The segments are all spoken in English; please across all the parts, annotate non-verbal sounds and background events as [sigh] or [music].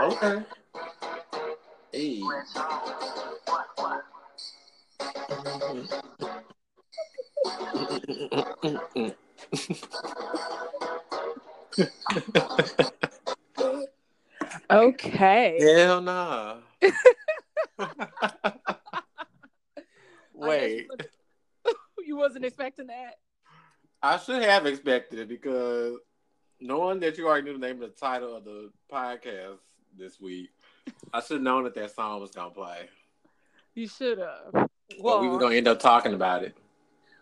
Okay. Hey. Okay. Hell nah. [laughs] Wait, You [laughs] you wasn't expecting that. I should have expected it because knowing that you already knew the name of the title of the podcast this week, I should have known that that song was gonna play. You should have. Well, we were gonna end up talking about it.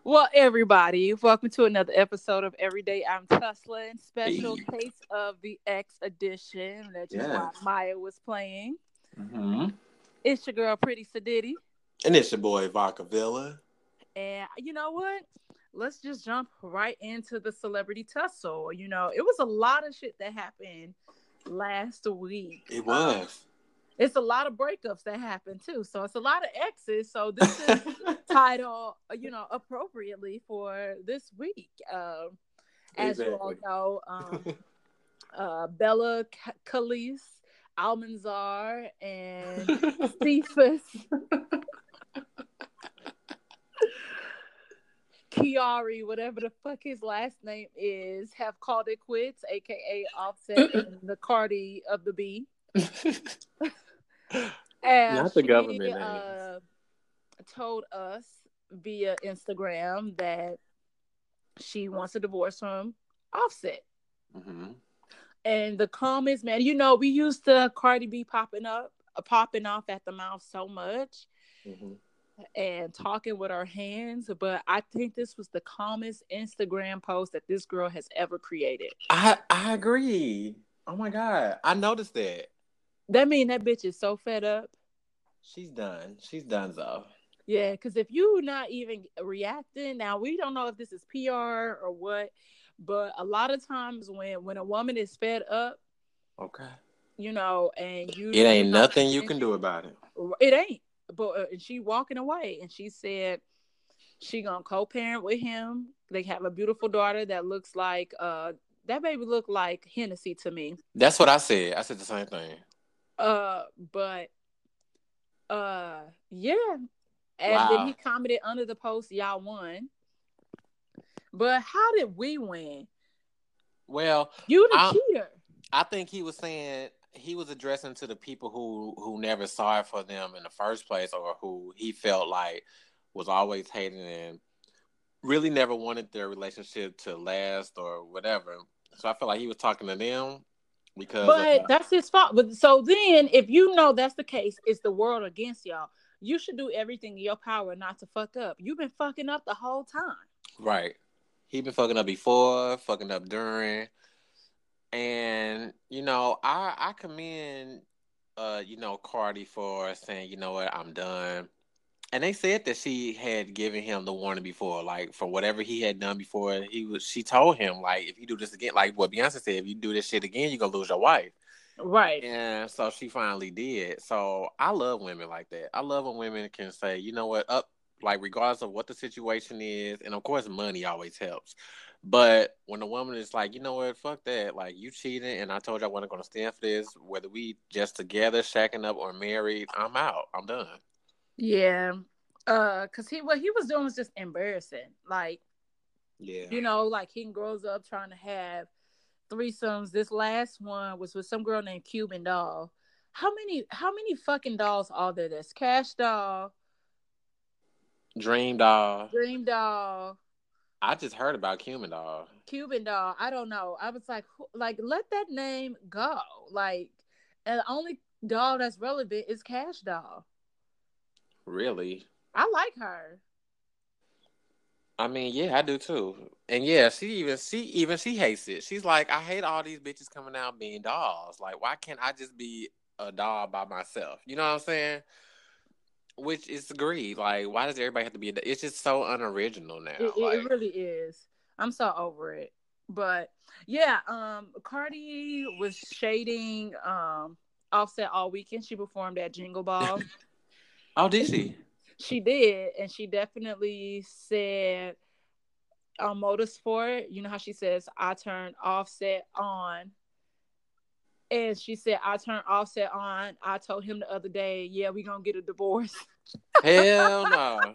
well, everybody, welcome to another episode of Everyday I'm Tussling, special Hey. case of the X edition. That is why Yes. Mya was playing. Mm-hmm. It's your girl, Pretty Sadiddy. And it's your boy Vodka Villa. And you know what? Let's just jump right into the celebrity tussle. You know, it was a lot of shit that happened last week. It was. It's a lot of breakups that happened too. So it's a lot of exes. So this is [laughs] titled, you know, appropriately for this week. Um, as you all know, um, [laughs] uh, Bella Calise, Almanzar, and [laughs] Cephus. Kiari, whatever the fuck his last name is, have called it quits, aka Offset [laughs] and the Cardi of the B. [laughs] And Not the she, government names. uh, told us via Instagram that she wants a divorce from Offset. hmm And the comments, man, you know, we used to Cardi B popping up, uh, popping off at the mouth so much hmm and talking with her hands, but I think this was the calmest Instagram post that this girl has ever created. I I agree. Oh my god, I noticed that. That mean that bitch is so fed up. She's done. She's done so. Yeah, because if you not even reacting, now we don't know if this is PR or what, but a lot of times when when a woman is fed up, Okay. you know, and you It ain't nothing you can do about it. It ain't. But uh, and she walking away, and she said she gonna co-parent with him. They have a beautiful daughter that looks like uh that baby look like Hennessy to me. That's what I said. I said the same thing. Uh, but uh, yeah. And Wow. then he commented under the post, "Y'all won." But how did we win? Well, You the I- cheater. I think he was saying he was addressing to the people who who never saw it for them in the first place, or who he felt like was always hating and really never wanted their relationship to last or whatever. So I feel like he was talking to them because But uh, that's his fault. But so then, if you know that's the case, it's the world against y'all. You should do everything in your power not to fuck up. You've been fucking up the whole time. Right. He been fucking up before, fucking up during. And, you know, I I commend uh, you know, Cardi for saying, you know what, I'm done. And they said that she had given him the warning before, like for whatever he had done before. He was she told him, like, if you do this again, like what Beyonce said, if you do this shit again, you're gonna lose your wife. Right. And so she finally did. So I love women like that. I love when women can say, you know what, up like regardless of what the situation is, and of course money always helps. But when a woman is like, you know what, fuck that, like you cheating and I told you I wasn't gonna stand for this, whether we just together, shacking up or married, I'm out. I'm done. Yeah. Uh, cause he what he was doing was just embarrassing. Like, Yeah. you know, like he grows up trying to have threesomes. This last one was with some girl named Cuban Doll. How many how many fucking dolls are there? There's Cash Doll, Dream doll. Dream Doll, I just heard about Cuban doll. Cuban doll. I don't know. I was like, who- like, let that name go. Like, and the only doll that's relevant is Cash Doll. Really? I like her. I mean, yeah, I do too. And yeah, she even she even she hates it. She's like, I hate all these bitches coming out being dolls. Like, why can't I just be a doll by myself? You know what I'm saying? Which is agreed. Like, why does everybody have to be? A, it's just so unoriginal now. It, it- like, it really is. I'm so over it. But yeah, um, Cardi was shading um Offset all weekend. She performed at Jingle Ball. [laughs] oh, did she? she did, and she definitely said on Motorsport. You know how she says, "I turned Offset on." And she said, I turned Offset on. I told him the other day, yeah, we gonna get a divorce. Hell no.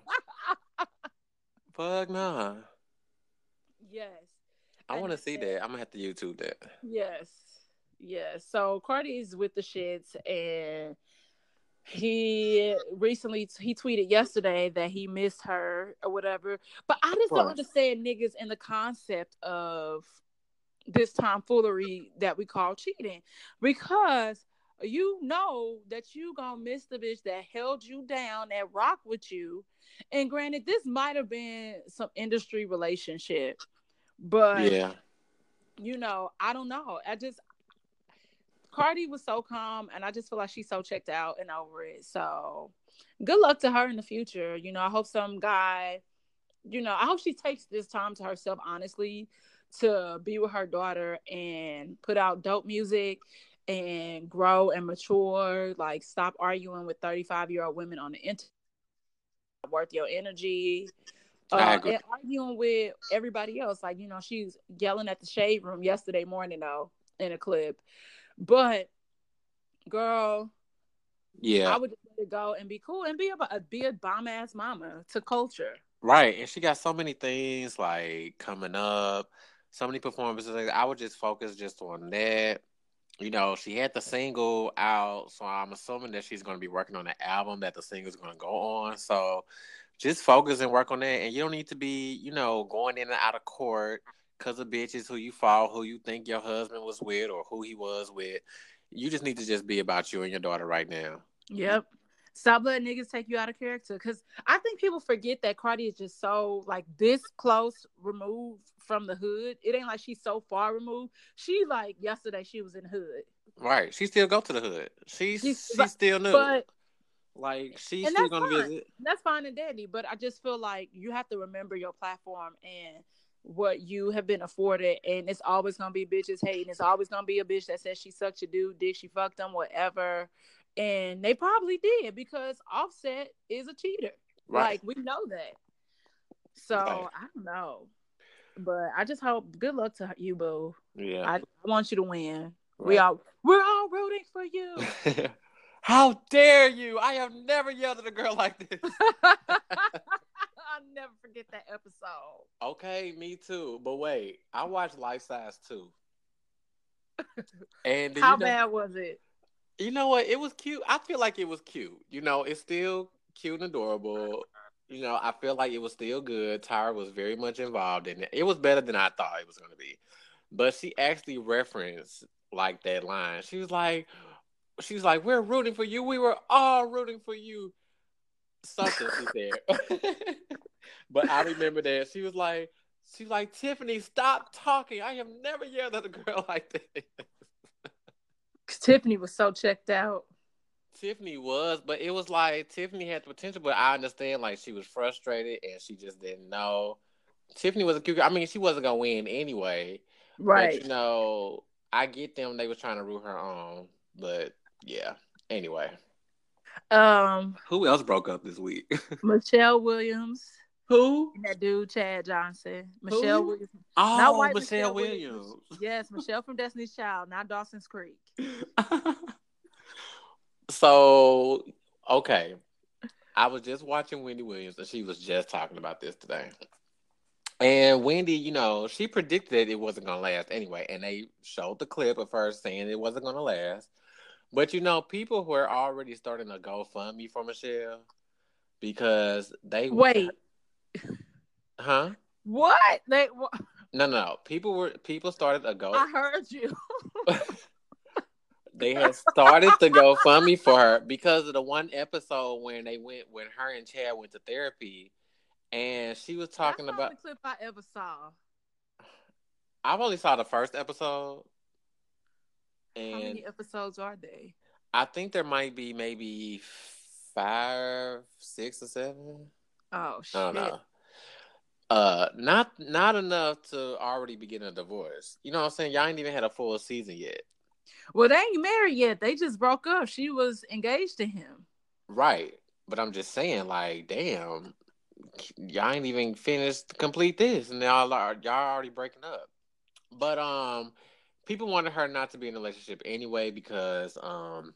[laughs] Fuck nah. Yes. I want to see that. I'm gonna have to YouTube that. Yes. Yes. So Cardi's with the shits and he recently he tweeted yesterday that he missed her or whatever. But I just don't understand niggas in the concept of this tomfoolery that we call cheating. Because you know that you gonna miss the bitch that held you down that rock with you. And granted, this might have been some industry relationship, but yeah. you know, I don't know. I just Cardi was so calm, and I just feel like she's so checked out and over it. So, good luck to her in the future. You know, I hope some guy, you know, I hope she takes this time to herself, honestly, to be with her daughter and put out dope music and grow and mature. Like, stop arguing with 35 year old women on the internet. Worth your energy uh, and arguing with everybody else. Like, you know, she's yelling at the shade room yesterday morning, though, in a clip. But, girl, Yeah. I would just let it go and be cool and be a be a bomb ass mama to culture. Right, and she got so many things like coming up, so many performances. I would just focus just on that. You know, she had the single out, so I'm assuming that she's going to be working on the album that the single's going to go on. So just focus and work on that. And you don't need to be, you know, going in and out of court because of bitches who you follow, who you think your husband was with or who he was with. You just need to just be about you and your daughter right now. Yep. Stop letting niggas take you out of character. Because I think people forget that Cardi is just so, like, this close removed from the hood. It ain't like she's so far removed. She, like, yesterday, she was in the hood. Right. She still go to the hood. She's She's- she's still new. But like she's still gonna fine. visit. that's fine and dandy but i just feel like you have to remember your platform and what you have been afforded and it's always gonna be bitches hating it's always gonna be a bitch that says she sucked your dude dick she fucked them whatever and they probably did because offset is a cheater Right. like we know that so Right. i don't know but i just hope good luck to you boo yeah. I, I want you to win we Right. all we're all rooting for you [laughs] How dare you? I have never yelled at a girl like this. [laughs] i'll never forget that episode Okay, me too. But wait, I watched Life Size too. And How know, bad was it? You know what? It was cute. I feel like it was cute. You know, it's still cute and adorable. You know, I feel like it was still good. Tyra was very much involved in it. It was better than I thought it was going to be. But she actually referenced like that line. She was like, she was like, "We're rooting for you. We were all rooting for you." Something she said. [laughs] but I remember that she was like, she was like, Tiffany, stop talking. I have never yelled at a girl [laughs] like that. 'Cause Tiffany was so checked out. Tiffany was, but it was like Tiffany had the potential, but I understand like she was frustrated and she just didn't know. Tiffany was a cute. girl. I mean, she wasn't gonna win anyway. But you know, I get them. They was trying to root her on, but yeah. Anyway, Um, who else broke up this week? [laughs] Michelle Williams who? and that dude Chad Johnson. Michelle Who? Williams. Oh, white Michelle, Michelle Williams. Williams. Yes, Michelle from Destiny's Child, not Dawson's Creek. [laughs] so, okay. I was just watching Wendy Williams and she was just talking about this today. And Wendy, you know, she predicted it wasn't going to last anyway. And they showed the clip of her saying it wasn't going to last. But, you know, people were already starting to GoFundMe for Michelle because they. Wait, Huh? what? They? wha- No, no, no. People were people started a go. I heard you. [laughs] they had started to go GoFundMe for her because of the one episode when they went when her and Chad went to therapy, and she was talking That's about. the clip I ever saw. I've only saw the first episode, How many episodes are they? I think there might be maybe five, six, or seven. Oh shit! I don't know. Uh, not not enough to already begin a divorce. You know what I'm saying? Y'all ain't even had a full season yet. Well, they ain't married yet. They just broke up. She was engaged to him. Right. But I'm just saying, like, damn, y'all ain't even finished to complete this, and y'all are y'all already breaking up. But um, people wanted her not to be in a relationship anyway because um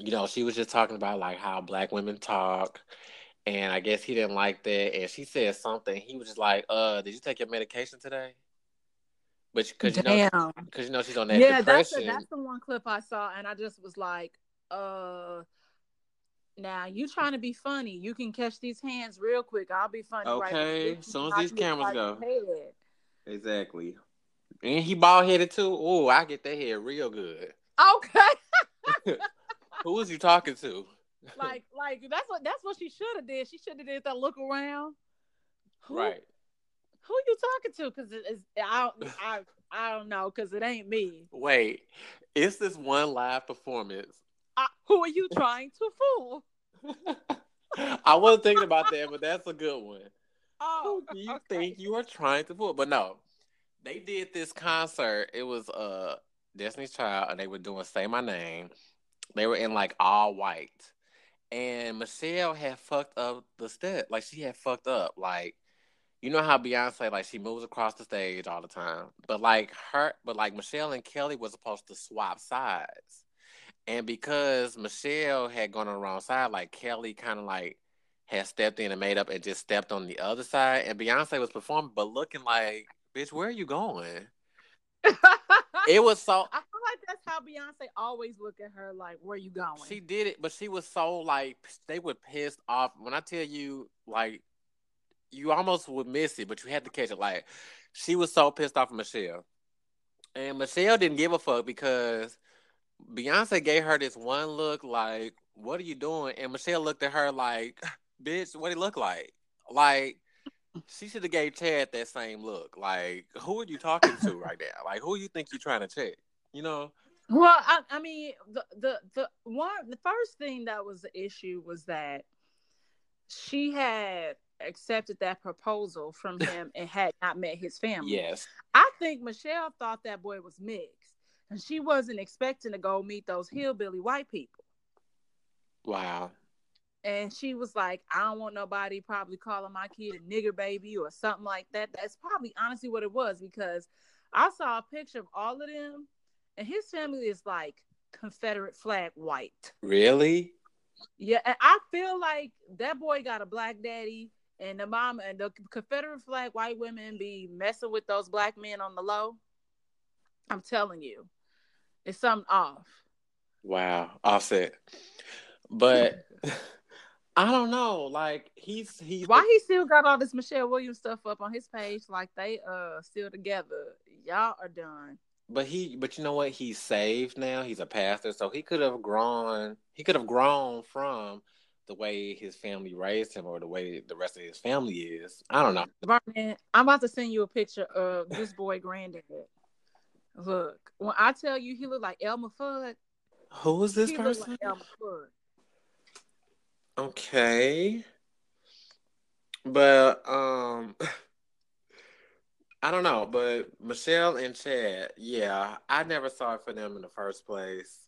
you know she was just talking about like how black women talk and i guess he didn't like that and she said something he was just like uh did you take your medication today but because you know because you know she's on that yeah depression. that's the, that's the one clip i saw and i just was like uh now you trying to be funny you can catch these hands real quick i'll be funny okay right as soon as these cameras go exactly and he bald headed too. Oh, I get that hair real good. Okay. [laughs] Who was you talking to? Like, [laughs] like that's what that's what she should have did. She should have did that look around. Who, right. Who you talking to? Because it's I I I don't know. Because it ain't me. Wait, it's this one live performance. I, who are you trying to fool? [laughs] I wasn't thinking about that, but that's a good one. [laughs] Oh, who do you okay. think you are trying to fool? But no, they did this concert. It was uh Destiny's Child, and they were doing "Say My Name." They were in like all white, and Michelle had fucked up the step. Like she had fucked up. Like you know how Beyonce like she moves across the stage all the time, but like her, but like Michelle and Kelly was supposed to swap sides, and because Michelle had gone on the wrong side, like Kelly kind of like had stepped in and made up and just stepped on the other side, and Beyonce was performing, but looking like bitch, where are you going? [laughs] it was so. Like that's how Beyonce always look at her, like, where you going? She did it, but she was so like they were pissed off. When I tell you, like, you almost would miss it, but you had to catch it. Like, she was so pissed off of Michelle, and Michelle didn't give a fuck because Beyonce gave her this one look, like, "What are you doing?" And Michelle looked at her like, [laughs] "Bitch, what it look like?" Like she should have gave Chad that same look. Like, who are you talking to right now? Like, who you think you're trying to check? You know? Well, I, I mean, the, the the one the first thing that was the issue was that she had accepted that proposal from [laughs] him and had not met his family. Yes. I think Michelle thought that boy was mixed and she wasn't expecting to go meet those hillbilly white people. Wow and she was like, I don't want nobody probably calling my kid a nigger baby or something like that. That's probably honestly what it was because I saw a picture of all of them, and his family is like Confederate flag white. Really? Yeah, and I feel like that boy got a black daddy, and the mom and the Confederate flag white women be messing with those black men on the low. I'm telling you, it's something off. Wow, offset. But [laughs] I don't know. Like he's he's why he still got all this Michelle Williams stuff up on his page, like they uh still together. Y'all are done. But he, but you know what? He's saved now. He's a pastor, so he could have grown. He could have grown from the way his family raised him, or the way the rest of his family is. I don't know. Vernon, I'm about to send you a picture of this boy granddad. Look, when I tell you he looked like Elmer Fudd. Who is this person? Like Elmer Fudd. Okay. But um [laughs] I don't know, but Michelle and Chad, yeah, I never saw it for them in the first place.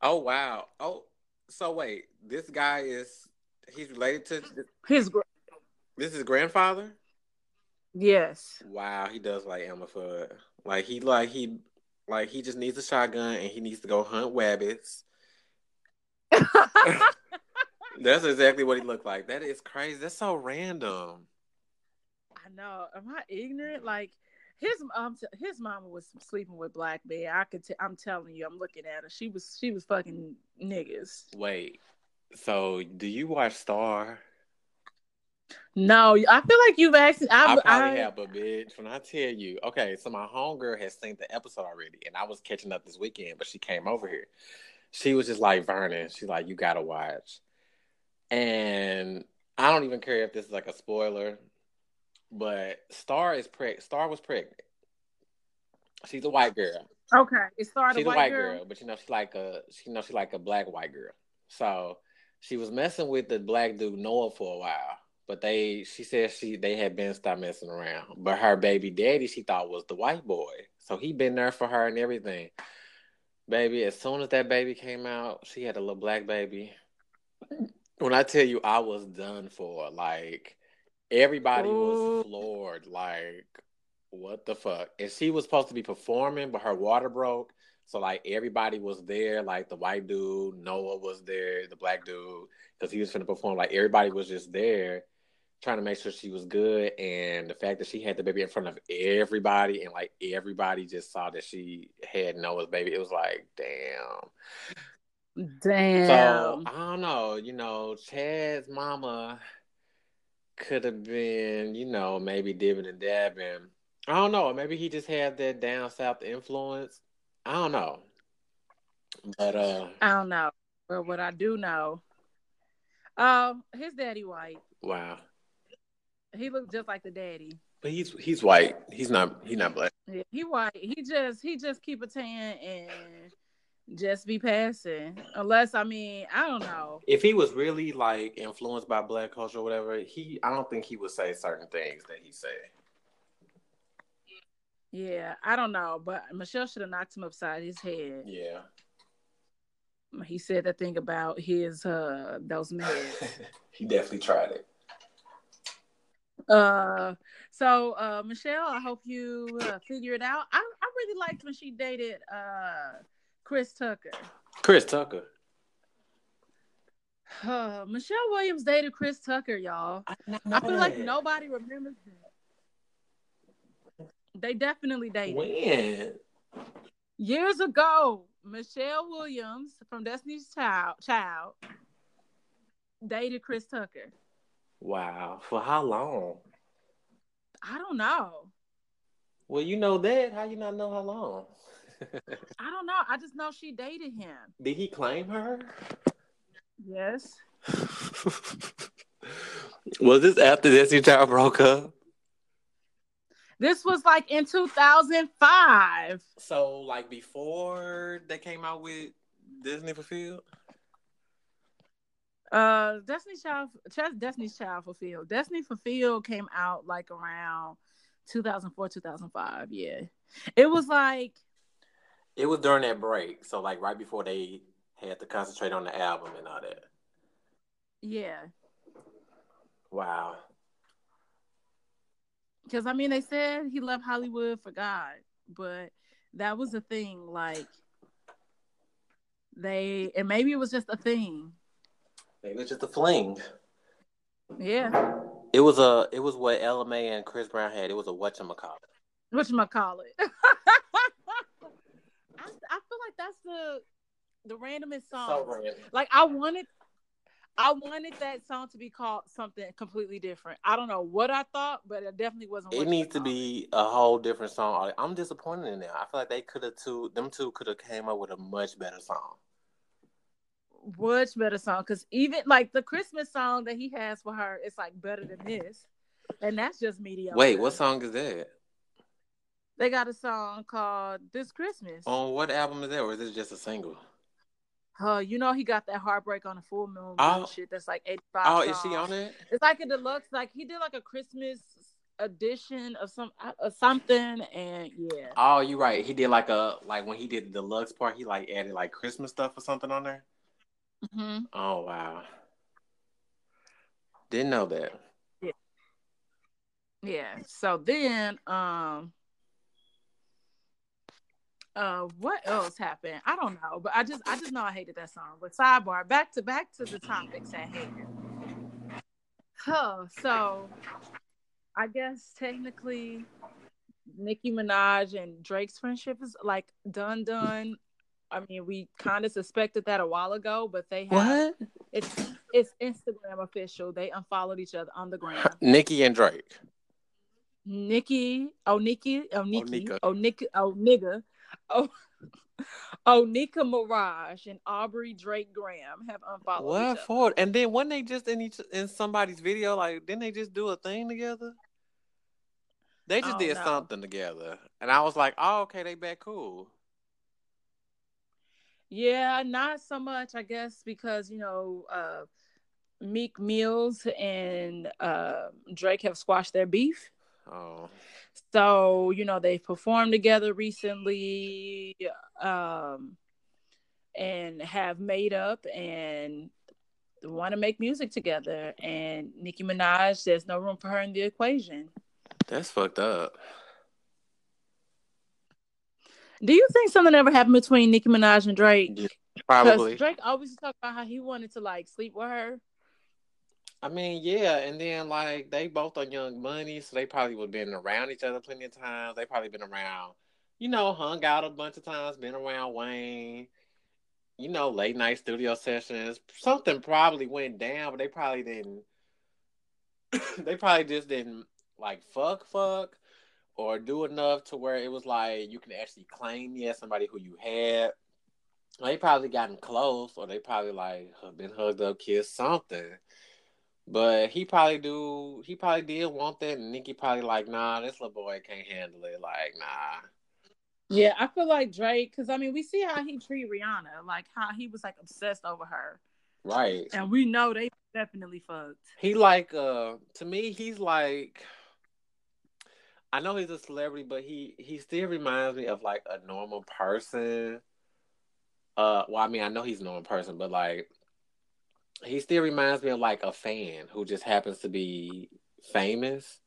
Oh wow. Oh, so wait, this guy is he's related to his this is grandfather? Yes. Wow, he does like Elmer Fudd. Like he like he like he just needs a shotgun and he needs to go hunt rabbits. [laughs] [laughs] That's exactly what he looked like. That is crazy. That's so random. I know. Am I ignorant? Like his um his mama was sleeping with black men. I could. T- I'm telling you. I'm looking at her. She was. She was fucking niggas. Wait. So do you watch Star? No, I feel like you've actually. I, I probably I, have, but bitch, when I tell you, okay, so my homegirl has seen the episode already, and I was catching up this weekend, but she came over here. She was just like Vernon. She's like, you gotta watch. And I don't even care if this is like a spoiler, but Star is preg- Star was pregnant. She's a white girl. Okay, it started. She's a white, white girl? girl? but you know she's like a she you know she's like a black white girl. So she was messing with the black dude Noah for a while, but they she said she they had been stopped messing around. But her baby daddy she thought was the white boy, so he been there for her and everything. Baby, as soon as that baby came out, she had a little black baby. When I tell you I was done for, like everybody Ooh. was floored. Like What the fuck? And she was supposed to be performing, but her water broke. So like everybody was there, like the white dude, Noah was there, the black dude, because he was finna perform. Like everybody was just there, trying to make sure she was good. And the fact that she had the baby in front of everybody, and like everybody just saw that she had Noah's baby, it was like, damn. Damn. So I don't know. You know, Chad's mama could have been, you know, maybe dibbing and dabbing. I don't know. Maybe he just had that down south influence. I don't know. But uh I don't know. But what I do know, um, his daddy white. Wow. He looked just like the daddy. But he's he's white. He's not he's not black. Yeah, he white. He just he just keep a tan and just be passing. Unless I mean, I don't know. If he was really like influenced by black culture or whatever, he I don't think he would say certain things that he said. Yeah, I don't know, but Michelle should have knocked him upside his head. Yeah. He said that thing about his uh those meds. [laughs] he definitely tried it. Uh, so uh, Michelle, I hope you uh, figure it out. I I really liked when she dated uh Chris Tucker. Chris Tucker. Uh, [sighs] Michelle Williams dated Chris Tucker, y'all. I, I feel like nobody remembers that. They definitely dated. when. Years ago, Michelle Williams from Destiny's Child, Child dated Chris Tucker. Wow. For how long? I don't know. Well, you know that. How you not know how long? I don't know. I just know she dated him. Did he claim her? Yes. [laughs] Was this after Destiny Child broke up? This was like in 2005. So, like before they came out with Destiny Fulfilled? Uh, Destiny Child, Ch- Destiny's Child Fulfilled. Destiny Fulfilled came out like around 2004, 2005. Yeah, it was like It was during that break. So, like right before they had to concentrate on the album and all that. yeah, Wow. because I mean they said he left Hollywood for God, but that was a thing. Like they, and maybe it was just a thing. Maybe it's just a fling. Yeah, It was a. It was what Ella Mai and Chris Brown had. It was a whatchamacallit. what you call it? [laughs] I, I feel like that's the the randomest song. So random. like I wanted I wanted that song to be called something completely different. I don't know what I thought, but it definitely wasn't. It needs to be a whole different song. I'm disappointed in that. I feel like they could have two. Them two could have came up with a much better song. much better song because even like the Christmas song that he has for her, it's like better than this, and that's just mediocre. Wait, what song is that? They got a song called "This Christmas." On what album is that, or is it just a single? Uh, you know he got that heartbreak on a full moon Oh. shit. That's like eighty five. Oh, is she on it? It's like a deluxe. Like he did like a Christmas edition of some of something, and yeah. Oh, you're right. He did like a like when he did the deluxe part. He like added like Christmas stuff or something on there. hmm Oh wow, didn't know that. Yeah. Yeah. So then, um, uh, what else happened? I don't know, but I just, I just know I hated that song. But sidebar, back to back to the topics at hand. Huh. So, I guess technically, Nicki Minaj and Drake's friendship is like done, done. I mean, we kind of suspected that a while ago, but they have it's it's Instagram official. They unfollowed each other on the ground. Nicki and Drake. Nikki, oh Nikki, oh Nikki, Nika. oh Nick, oh nigga, oh [laughs] oh Nika Mirage and Aubrey Drake Graham have unfollowed What each other. for? And then when they just in each in somebody's video, like didn't they just do a thing together? They just Oh, did no. something together, and I was like, "Oh, okay, they back cool." Yeah, not so much, I guess, because you know, uh Meek Mills and uh Drake have squashed their beef. Oh, So, you know, they performed together recently, um, and have made up and want to make music together. And Nicki Minaj, there's no room for her in the equation. that's fucked up. Do you think something ever happened between Nicki Minaj and Drake? Probably. Drake always talk about how he wanted to like sleep with her. I mean, yeah, and then like they both are young money, so they probably would have been around each other plenty of times. They probably been around, you know, hung out a bunch of times, been around Wayne, you know, late night studio sessions. Something probably went down, but they probably didn't. [coughs] they probably just didn't like fuck fuck or do enough to where it was like you can actually claim me as somebody who you had. They probably gotten close, or they probably like been hugged up, kissed, something. But he probably do. He probably did want that, and Nicki probably like, nah, this little boy can't handle it. Like, nah. Yeah, I feel like Drake, because I mean, we see how he treat Rihanna, like how he was like obsessed over her. Right. And we know they definitely fucked. He like, uh, to me, he's like. I know he's a celebrity, but he he still reminds me of like a normal person. Uh, well, I mean, I know he's a normal person, but like he still reminds me of like a fan who just happens to be famous.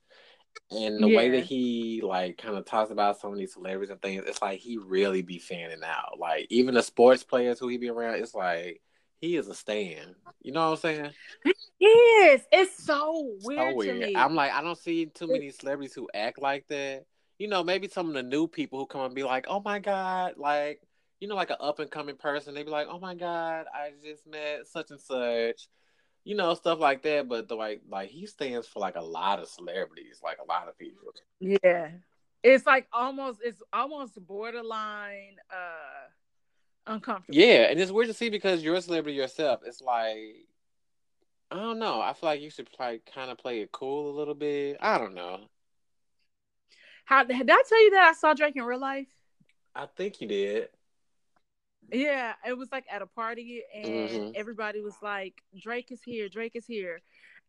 And the yeah. way that he like kind of talks about some of these celebrities and things, it's like he really be fanning out. Like even the sports players who he be around, it's like he is a stan. You know what I'm saying? He is. It's so weird, so weird. I'm like, I don't see too many celebrities who act like that. You know, maybe some of the new people who come and be like, "Oh my god," like you know, like an up and coming person, they'd be like, "Oh my god, I just met such and such," you know, stuff like that. But the like, like he stands for like a lot of celebrities, like a lot of people. Yeah, it's like almost, it's almost borderline uh uncomfortable. Yeah, and it's weird to see because you're a celebrity yourself. It's like. I don't know. I feel like you should like kind of play it cool a little bit. I don't know. How did I tell you that I saw Drake in real life? I think you did. Yeah, it was like at a party, and mm-hmm. everybody was like, "Drake is here, Drake is here,"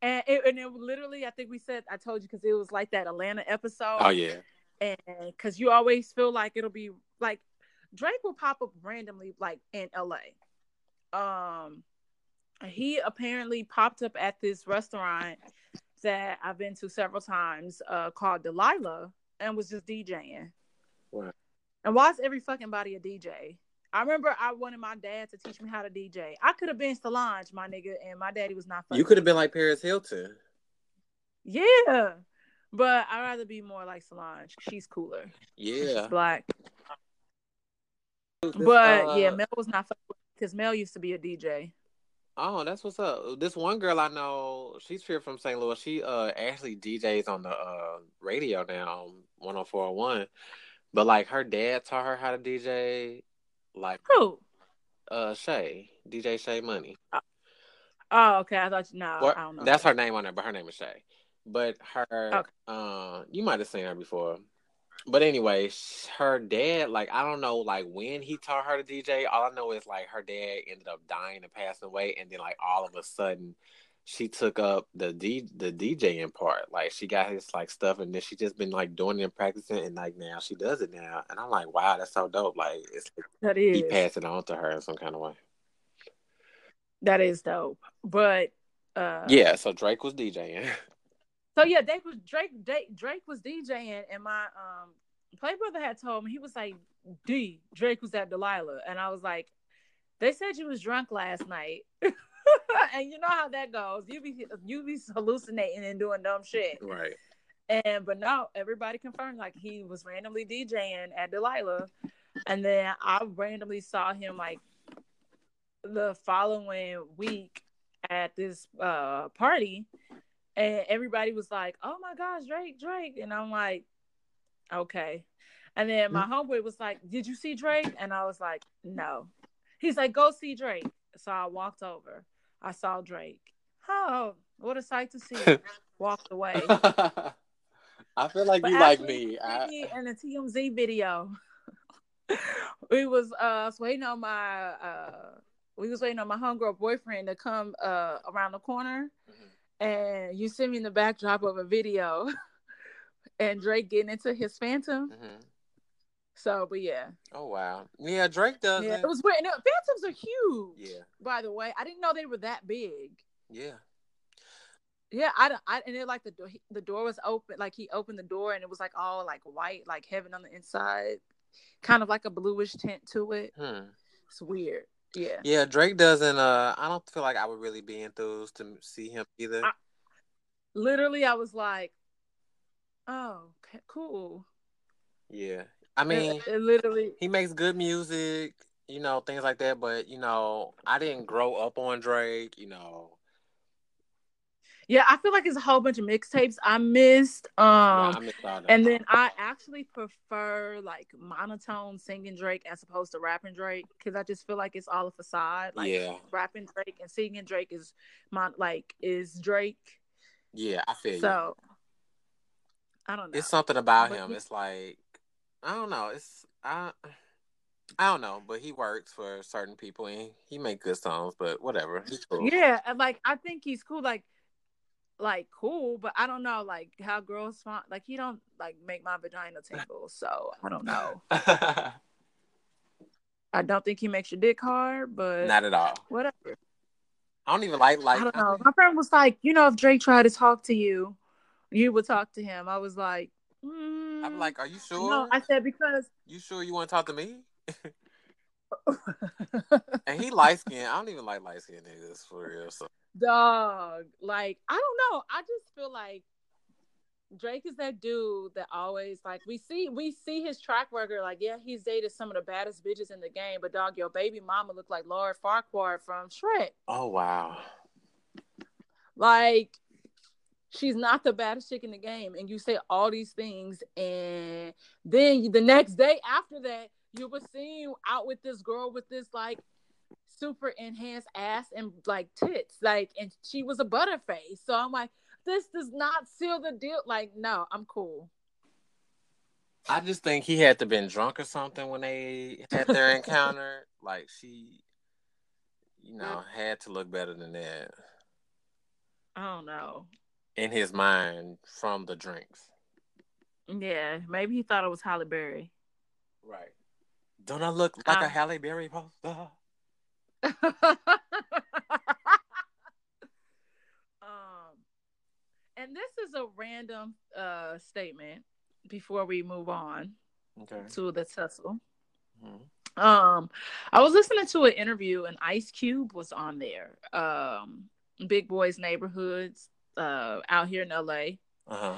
and it, and it literally, I think we said, I told you because it was like that Atlanta episode. Oh yeah, and because you always feel like it'll be like Drake will pop up randomly, like in LA. Um, he apparently popped up at this restaurant that I've been to several times, uh, called Delilah, and was just DJing. Wow. And why is every fucking body a DJ? I remember I wanted my dad to teach me how to DJ. I could have been Solange, my nigga, and my daddy was not. You could have been like Paris Hilton. Yeah, but I'd rather be more like Solange. She's cooler. Yeah, She's black. But uh, yeah, Mel was not because Mel used to be a DJ. Oh, that's what's up. This one girl I know, she's here from St. Louis. She uh actually DJs on the uh radio now, 104.1. But like her dad taught her how to DJ like who? Uh, Shay, DJ Shay Money. Oh, oh okay. I thought you. No, or, I don't know. That's her name on there, but her name is Shay. But her, okay. uh, you might have seen her before. But anyway, her dad, like I don't know, like when he taught her to DJ. All I know is like her dad ended up dying and passing away, and then like all of a sudden, she took up the D the DJing part. Like she got his like stuff, and then she just been like doing it and practicing, and like now she does it now. And I'm like, wow, that's so dope. Like it's like that is he passed it on to her in some kind of way. That is dope. But uh yeah, so Drake was DJing. So yeah, Drake was Drake. Drake was DJing, and my um play brother had told me he was like, "D Drake was at Delilah," and I was like, "They said you was drunk last night." [laughs] [laughs] and you know how that goes. You be you be hallucinating and doing dumb shit. Right. And but no, everybody confirmed like he was randomly DJing at Delilah, and then I randomly saw him like the following week at this uh party, and everybody was like, "Oh my gosh, Drake, Drake," and I'm like, "Okay." And then my homeboy was like, "Did you see Drake?" And I was like, "No." He's like, "Go see Drake." So I walked over. I saw Drake. Oh, what a sight to see! [laughs] Walked away. [laughs] I feel like but you like me. I... In the TMZ video, [laughs] we was uh waiting on my uh we was waiting on my homegirl boyfriend to come uh around the corner, mm-hmm. and you sent me in the backdrop of a video, and Drake getting into his Phantom. Mm-hmm. So, but yeah. Oh wow. Yeah, Drake does. Yeah, it was weird. Phantoms are huge. Yeah. By the way, I didn't know they were that big. Yeah. Yeah, I, I and it like the door the door was open like he opened the door and it was like all like white like heaven on the inside. kind of like a bluish tint to it. Hmm. It's weird. Yeah. Yeah, Drake doesn't. Uh, I don't feel like I would really be enthused to see him either. I- Literally, I was like, "Oh, cool." yeah, I mean, it, it literally. he makes good music, you know, things like that. But you know, I didn't grow up on Drake. You know, Yeah, I feel like it's a whole bunch of mixtapes I missed. Um, yeah, I missed and then I actually prefer like monotone singing Drake as opposed to rapping Drake because I just feel like it's all a facade. Like Yeah. rapping Drake and singing Drake is mon- like is Drake. yeah, I feel you. So I don't know. It's something about But him. It's like I don't know. It's I I don't know, but he works for certain people and he make good songs. But whatever, he's cool. Yeah, like I think he's cool. Like, like cool, but I don't know like how girls find like he don't like make my vagina tingle. So I don't know. [laughs] I don't think he makes your dick hard, but Not at all. whatever. I don't even like like. I don't know. My friend was like, you know, if Drake tried to talk to you, you would talk to him. I was like, mm, I'm mm-hmm. like, are you sure? no. I said because you sure you want to talk to me? [laughs] And he light skinned. I don't even like light skinned niggas for real. So dog, like I don't know. I just feel like Drake is that dude that always like we see we see his track record. Like, yeah, he's dated some of the baddest bitches in the game, but dog, your baby mama looked like Lord Farquaad from Shrek. oh wow. Like she's not the baddest chick in the game, and you say all these things, and then the next day after that, you were seen out with this girl with this like super enhanced ass and like tits, like, and she was a butterface. So I'm like, this does not seal the deal. Like, no, I'm cool. I just think he had to been drunk or something when they had their [laughs] encounter. Like she, you know, had to look better than that I don't know. In his mind from the drinks. Yeah, maybe he thought it was Halle Berry. Right. Don't I look like a Um, Halle Berry poster? [laughs] um, and this is a random uh statement before we move on Okay. to the tussle. Mhm. Um, I was listening to an interview and Ice Cube was on there. Um, Big Boys Neighborhoods, uh, out here in LA, Uh huh.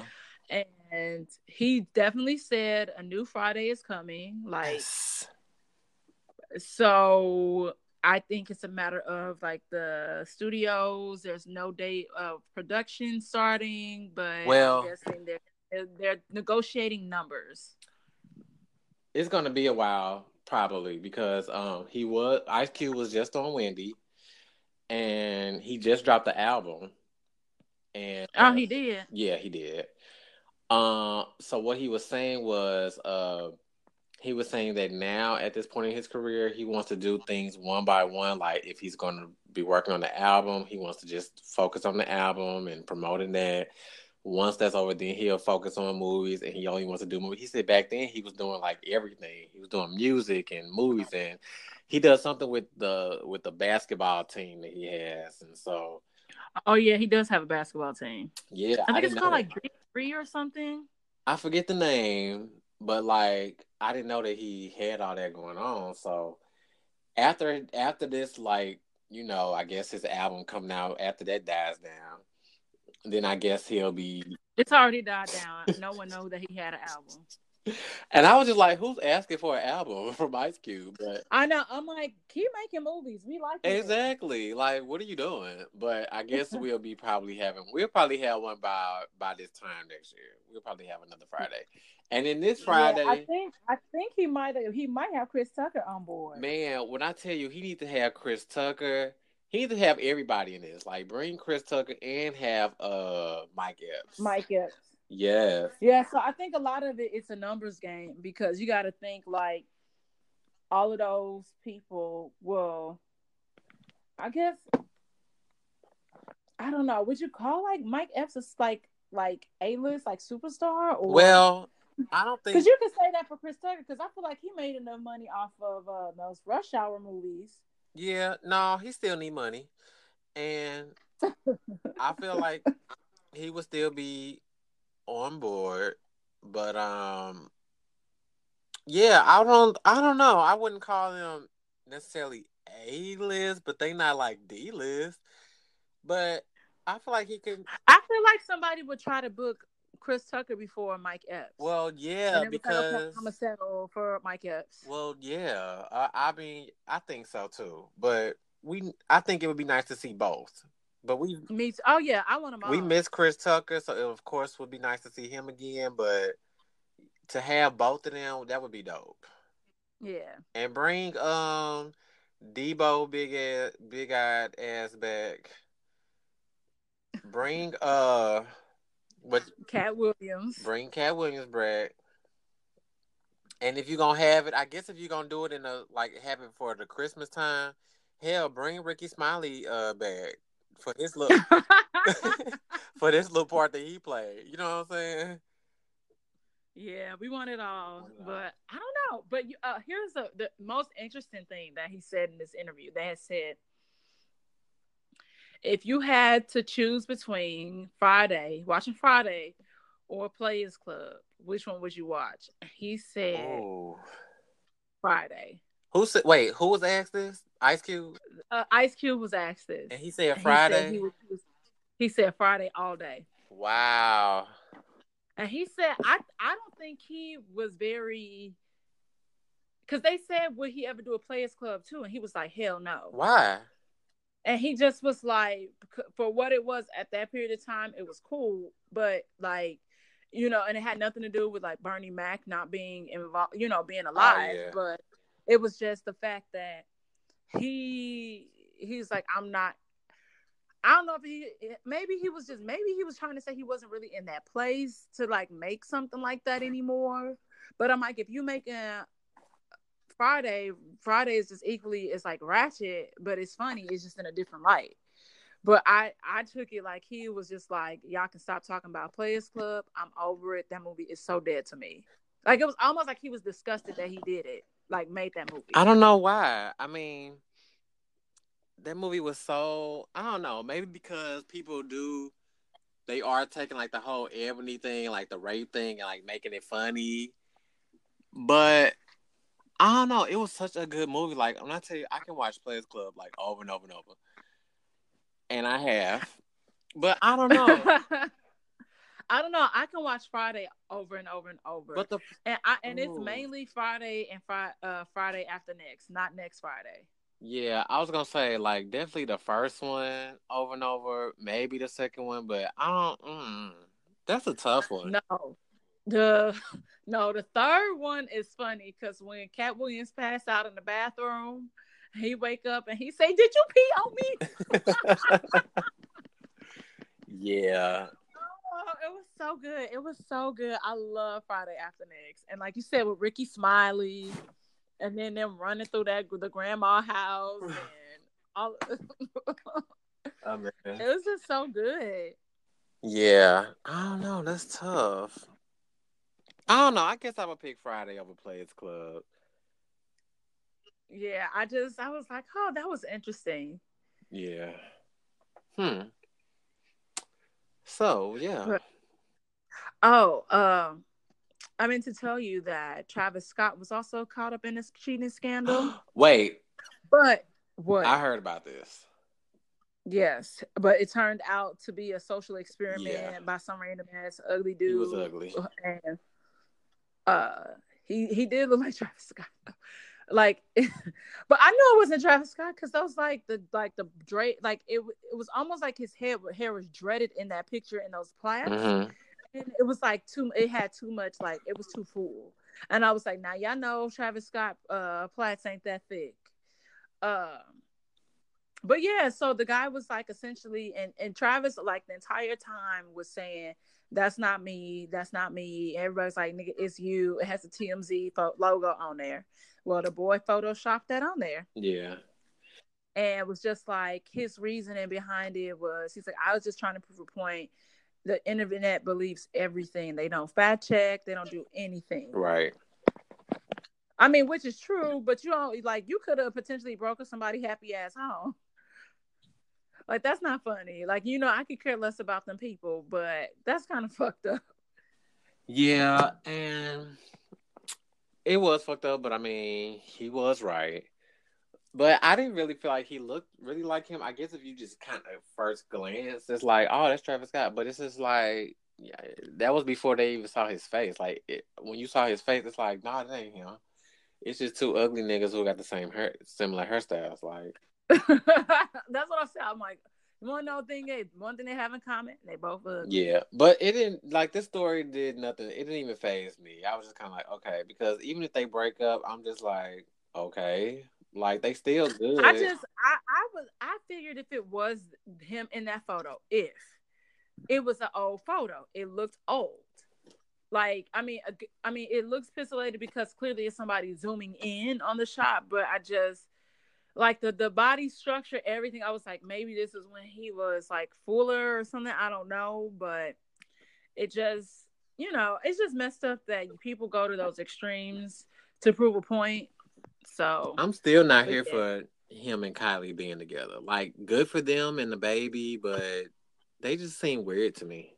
and he definitely said a new Friday is coming. Like, Yes. so I think it's a matter of like the studios. There's no date of production starting, but Well- I'm guessing they're they're, they're negotiating numbers. It's gonna be a while, probably, because um he was Ice Cube was just on Wendy, and he just dropped the album. And Oh, he did. Yeah, he did. Uh, so what he was saying was, uh, he was saying that now at this point in his career, he wants to do things one by one. Like if he's going to be working on the album, he wants to just focus on the album and promoting that. Once that's over, then he'll focus on movies, and he only wants to do movies. He said back then he was doing like everything. He was doing music and movies, and he does something with the with the basketball team that he has, and so Oh yeah, he does have a basketball team. yeah, I think didn't it's called like Big Three or something. I forget the name, but like I didn't know that he had all that going on. So after after this, like you know, I guess his album coming out after that dies down, then I guess he'll be. It's already died down. No one knows that he had an album. [laughs] And I was just like, who's asking for an album [laughs] from Ice Cube? But I know. I'm like, keep making movies. We like it. exactly, like, what are you doing? But I guess [laughs] we'll be probably having. We'll probably have one by by this time next year. We'll probably have another Friday, and then this Friday. Yeah, I think I think he might he might have Chris Tucker on board. Man, when I tell you he needs to have Chris Tucker, he needs to have everybody in this. Like bring Chris Tucker and have uh Mike Epps. Mike Epps. Yes. Yeah, so I think a lot of it it's a numbers game because you got to think like all of those people will. I guess I don't know. Would you call like Mike Epps is like like a list like superstar or Well, I don't think Because you can say that for Chris Tucker, because I feel like he made enough money off of uh, those Rush Hour movies. Yeah, no, he still need money. And [laughs] I feel like he would still be on board, but um Yeah, I don't. I don't know. I wouldn't call them necessarily A list, but they not like D list. But I feel like he can. I feel like somebody would try to book Chris Tucker before Mike Epps. Well, yeah, because okay, I'm gonna settle for Mike Epps. Well, yeah, I, I mean, I think so too. But we, I think it would be nice to see both. But we, me, too. oh yeah, I want them. We miss Chris Tucker, so it, of course would be nice to see him again. But to have both of them, that would be dope. Yeah. And bring um Debo big ass big eyed ass back. Bring uh what [laughs] Katt Williams. Bring Katt Williams back. And if you're gonna have it, I guess if you're gonna do it in a like have it for the Christmas time, hell, bring Rickey Smiley uh back for his little [laughs] [laughs] for this little part that he played. You know what I'm saying? Yeah, we want it all, but I don't know. But uh, here's the, the most interesting thing that he said in this interview. That said, if you had to choose between Friday, watching Friday, or Players Club, which one would you watch? He said oh. Friday. Who said? Wait, who was asked this? Ice Cube. Uh, Ice Cube was asked this, and he said Friday. He said, he, was, he said Friday all day. Wow. And he said, I I don't think he was very because they said would he ever do a players club too, and he was like, hell no. Why? And he just was like, for what it was at that period of time, it was cool, but like, you know, and it had nothing to do with like Bernie Mac not being involved, you know, being oh, alive, oh, yeah. but it was just the fact that he he's like, I'm not I don't know if he maybe he was just maybe he was trying to say he wasn't really in that place to like make something like that anymore. But I'm like, if you make a Friday, Friday is just equally it's like ratchet, but it's funny. It's just in a different light. But I I took it like he was just like, y'all can stop talking about Players Club. I'm over it. That movie is so dead to me. Like it was almost like he was disgusted that he did it. Like made that movie. I don't know why. I mean, that movie was so I don't know, maybe because people do they are taking like the whole Ebony thing, like the rape thing, and like making it funny. But I don't know, it was such a good movie. Like I'm not tell you, I can watch Players Club like over and over and over, and I have. But I don't know. [laughs] I don't know. I can watch Friday over and over and over. But the and I and Ooh. it's mainly Friday and Friday uh Friday after next, not next Friday. Yeah, I was gonna say like definitely the first one over and over, maybe the second one, but I don't. Mm, that's a tough one. No, the [laughs] no the third one is funny because when Katt Williams passed out in the bathroom, he wake up and he say, "Did you pee on me?" [laughs] yeah. It was so good. It was so good. I love Friday After Next, and like you said with Rickey Smiley and then them running through that the grandma house [sighs] and all. [laughs] oh, man. It was just so good. Yeah, I don't know. That's tough. I don't know. I guess I would pick Friday over Players Club. Yeah, I just I was like, oh, that was interesting. Yeah. Hmm. So yeah. But, oh, um, I meant to tell you that Travis Scott was also caught up in this cheating scandal. [gasps] Wait. But what? I heard about this. Yes, but it turned out to be a social experiment yeah. by some random ass ugly dude. He was ugly. [laughs] And uh he he did look like [laughs] Travis Scott. like [laughs] but I knew it wasn't Travis Scott because those like the like the Drake like it it was almost like his hair hair was dreaded in that picture in those plaits. Mm-hmm it was like too it had too much like it was too full. And i was like now y'all know travis scott uh plaits ain't that thick. Um but yeah so the guy was like essentially and and travis like the entire time was saying that's not me that's not me. Everybody's like nigga it's you. It has a tmz logo on there. Well the boy photoshopped that on there. Yeah. And was just like his reasoning behind it was he's like i was just trying to prove a point the internet believes everything. They don't fact check. They don't do anything. Right. I mean, which is true, but you don't like you could have potentially broken somebody happy ass home. Like that's not funny. Like you know, I could care less about them people, but that's kind of fucked up. Yeah, and It was fucked up, but I mean, he was right. But I didn't really feel like he looked really like him. I guess if you just kind of first glance, it's like, oh, that's Travis Scott. But it's just like, yeah, that was before they even saw his face. Like it, when you saw his face, it's like, nah, that ain't him. It's just two ugly niggas who got the same hair, similar hairstyles. Like [laughs] that's what I said. I'm like, one no thing is one thing they have in common, they both ugly. Yeah, but it didn't like this story did nothing. It didn't even phase me. I was just kind of like, okay, because even if they break up, I'm just like, okay, like they still good. I just, I, I was, I figured if it was him in that photo, if it was an old photo, it looked old. Like, I mean, I mean, it looks pixelated because clearly it's somebody zooming in on the shot, but I just like the the body structure, everything. I was like, maybe this is when he was like fuller or something. I don't know, but it just, you know, it's just messed up that people go to those extremes to prove a point. So I'm still not here for him and Kylie being together. Like, good for them and the baby, but they just seem weird to me.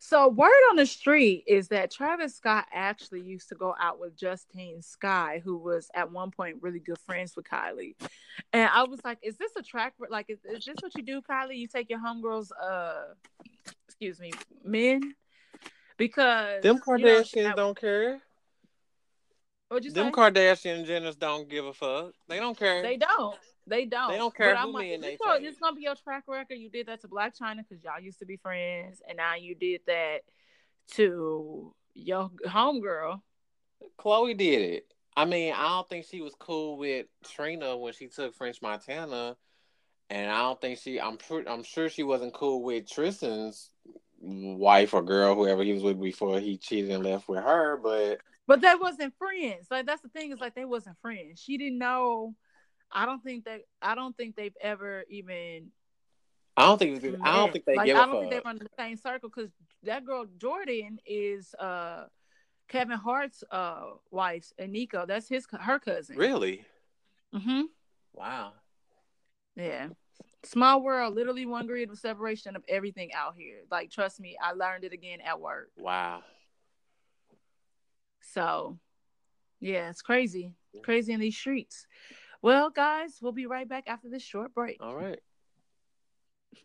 So word on the street is that Travis Scott actually used to go out with Justine Skye, who was at one point really good friends with Kylie. And I was like, is this a track like is, is this what you do, Kylie? You take your homegirls uh excuse me, men? Because them Kardashians you know, don't care. What'd you them say? Kardashian Jenners don't give a fuck. They don't care. They don't. They don't. They don't care but who I'm they This gonna be your track record. You did that to Blac Chyna because y'all used to be friends, and now you did that to your homegirl. Khloé did it. I mean, I don't think she was cool with Trina when she took French Montana, and I don't think she. I'm. I'm sure she wasn't cool with Tristan's wife or girl, whoever he was with before he cheated and left with her. But but that wasn't friends. Like that's the thing is like they wasn't friends. She didn't know I don't think that I don't think they've ever even. I don't think met. I don't think they like, give I don't think they're in the same circle because that girl Jordan is uh Kevin Hart's uh wife and Nico. That's his her cousin. Really? Mm-hmm. Wow. Yeah. Small world, literally one grid of separation of everything out here. Like, trust me, I learned it again at work. Wow. So, yeah, it's crazy. Crazy in these streets. Well, guys, we'll be right back after this short break. All right. [laughs]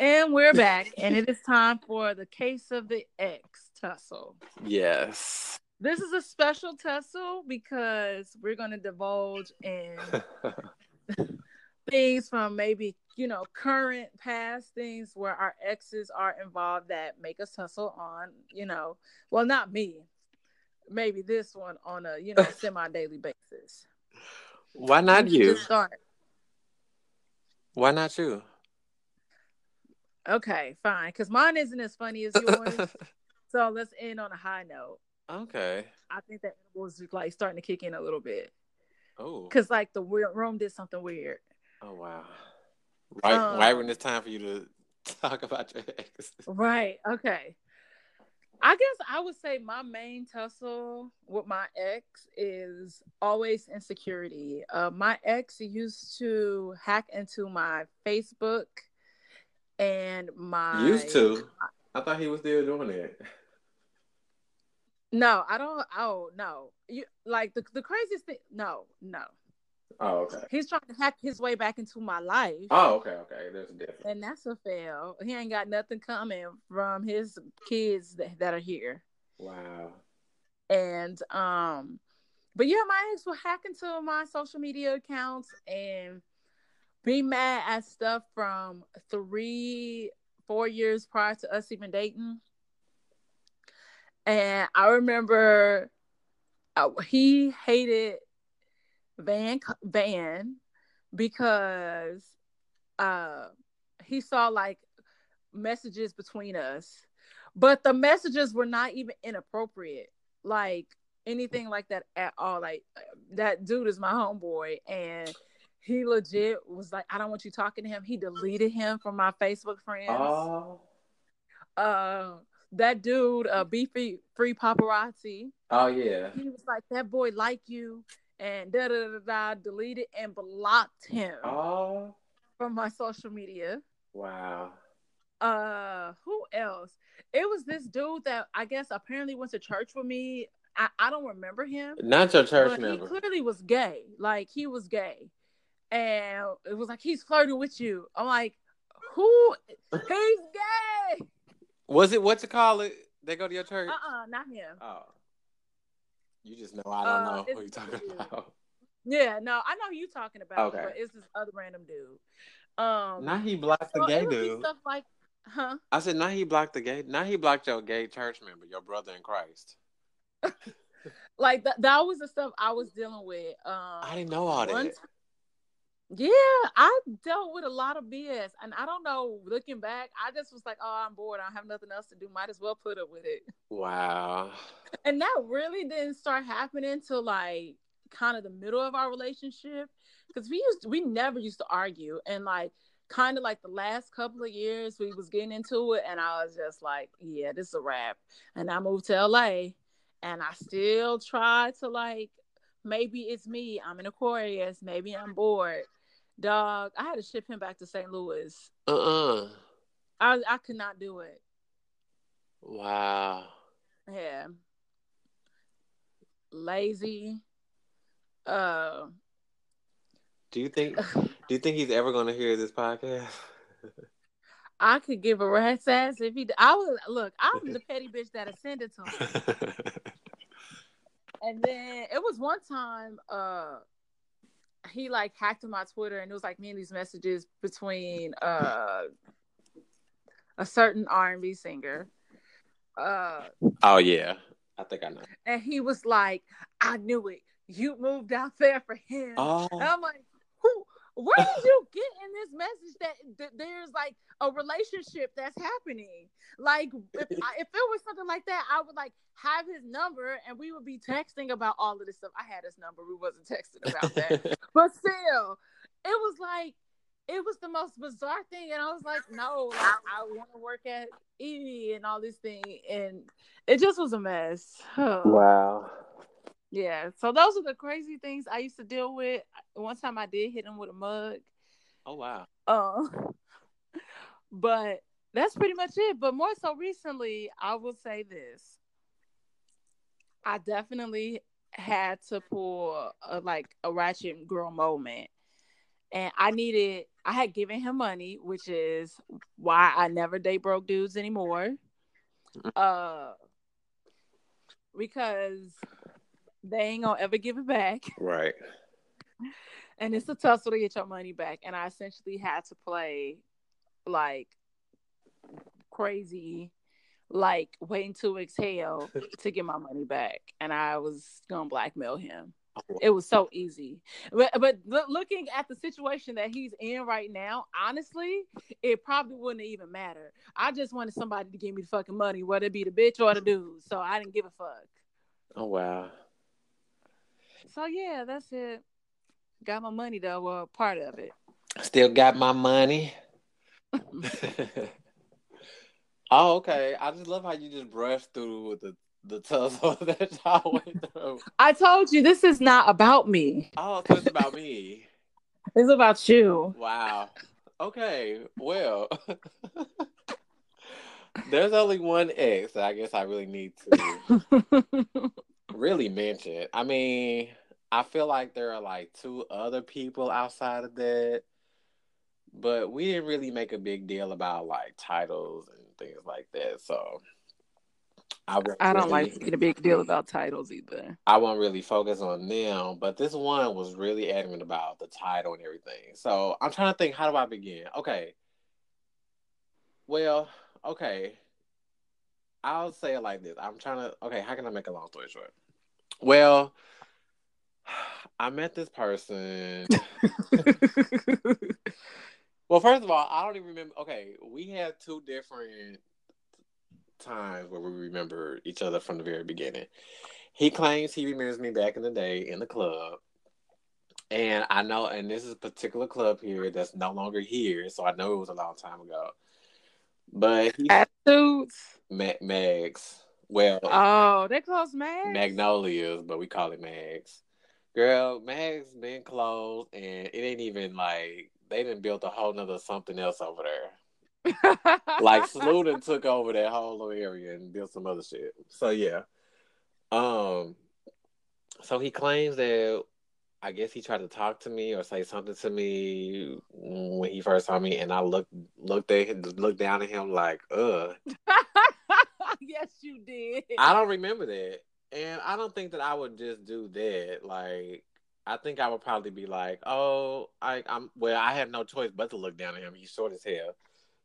And we're back, and it is time for the case of the Ex tussle. Yes. This is a special tussle because we're going to divulge in [laughs] things from maybe, you know, current past things where our exes are involved that make us tussle on, you know, well, not me, maybe this one on a, you know, [laughs] semi daily basis. Why not you? Start. Why not you? Okay, fine. Because mine isn't as funny as yours. [laughs] so let's end on a high note. Okay. I think that was like starting to kick in a little bit. Oh. Because like the room did something weird. Oh wow. Right, um, right when it's time for you to [laughs] talk about your ex. Right. Okay. I guess I would say my main tussle with my ex is always insecurity. Uh, my ex used to hack into my Facebook and my used to. I thought he was still doing it. No, I don't. Oh no, you like the the craziest thing. No, no, Oh, okay. He's trying to hack his way back into my life. Oh, okay, okay. There's a difference. And that's a fail. He ain't got nothing coming from his kids that, that are here. Wow. And um, but yeah, my ex will hack into my social media accounts and be mad at stuff from three, four years prior to us even dating. And I remember uh, he hated Van Van because uh he saw like messages between us, but the messages were not even inappropriate, like anything like that at all. Like that dude is my homeboy, and he legit was like, I don't want you talking to him. He deleted him from my Facebook friends. Oh. Uh, that dude, uh, beefy free paparazzi. Oh yeah. He was like, that boy like you and da da da da deleted and blocked him oh. from my social media. Wow. Uh, who else? It was this dude that I guess apparently went to church with me I, I don't remember him. Not your church member. he clearly was gay. Like he was gay, and it was like he's flirting with you. I'm like, who? He's gay. Was it what you call it? They go to your church? Uh uh not him. Oh. You just know I don't Uh, know who you're talking dude. about. Yeah, no, I know who you talking about, Okay. but it's this other random dude. Um, Now he blocked the gay it would be dude. Stuff like, huh? I said now he blocked the gay. Now he blocked your gay church member, your brother in Christ. [laughs] Like th- that was the stuff I was dealing with. Um, I didn't know all that. Yeah, I dealt with a lot of BS, and I don't know. Looking back, I just was like, "Oh, I'm bored. I don't have nothing else to do. Might as well put up with it." Wow. [laughs] And that really didn't start happening till like kind of the middle of our relationship, because we used we never used to argue, and like kind of like the last couple of years we was getting into it, and I was just like, "Yeah, this is a wrap." And I moved to LA, and I still tried to like, maybe it's me. I'm an Aquarius. Maybe I'm bored. Dog, I had to ship him back to St. Louis. Uh-uh. I I could not do it. Wow. Yeah. Lazy. Uh Do you think [laughs] do you think he's ever gonna hear this podcast? I could give a rat's ass if he d- I was look, I'm the petty bitch that ascended to him. [laughs] And then it was one time uh he like hacked my Twitter and it was like me and these messages between uh a certain R and B singer. Uh oh yeah. I think I know. and he was like, I knew it. You moved out there for him. Oh And I'm like? Where did [laughs] you get in this message that, that there's like a relationship that's happening? Like, if, [laughs] I, if it was something like that, I would like have his number and we would be texting about all of this stuff. I had his number. We wasn't texting about that, [laughs] but still, it was like it was the most bizarre thing, and I was like, no, like, I want to work at Evie and all this thing, and it just was a mess. [sighs] wow. Yeah, so those are the crazy things I used to deal with. One time I did hit him with a mug. Oh wow. Um, [laughs] but that's pretty much it. But more so recently, I will say this. I definitely had to pull a, like a ratchet girl moment. And I needed I had given him money, which is why I never date broke dudes anymore. Uh because they ain't gonna ever give it back [laughs] Right. and it's a tussle to get your money back. And I essentially had to play like crazy, like waiting to exhale [laughs] to get my money back. And I was gonna blackmail him. Oh. It was so easy. But but looking at the situation that he's in right now, honestly, it probably wouldn't even matter. I just wanted somebody to give me the fucking money, whether it be the bitch or the dude. So I didn't give a fuck. Oh wow. So yeah, that's it. Got my money though, well, part of it. Still got my money. [laughs] oh, okay. I just love how you just brushed through with the the tussle [laughs] that y'all went through. I told you this is not about me. Oh, so it's about me. [laughs] It's about you. Wow. Okay. Well, there's only one ex that I guess I really need to really mention. I mean, I feel like there are like two other people outside of that, but we didn't really make a big deal about like titles and things like that. So I I don't really- like making a big deal about titles either. I won't really focus on them, but this one was really adamant about the title and everything. So I'm trying to think, how do I begin? Okay. Well, okay. I'll say it like this. I'm trying to, okay, how can I make a long story short? Well, [sighs] I met this person. [laughs] well, first of all, I don't even remember. Okay, we had two different times where we remember each other from the very beginning. He claims he remembers me back in the day in the club. And I know, and this is a particular club here that's no longer here, so I know it was a long time ago. But he, Attitudes. Ma- Mags, well, Oh, they close man. Magnolias, but we call it Mags. Girl, Mags been closed, and it ain't even like they didn't build a whole nother something else over there. [laughs] Like Sluden took over that whole little area and built some other shit. So yeah. Um, so he claims that I guess he tried to talk to me or say something to me when he first saw me, and I looked looked at him, looked down at him like, "Ugh." [laughs] yes, you did. I don't remember that, and I don't think that I would just do that. Like, I think I would probably be like, "Oh, I, I'm well." I have no choice but to look down at him. He's short as hell.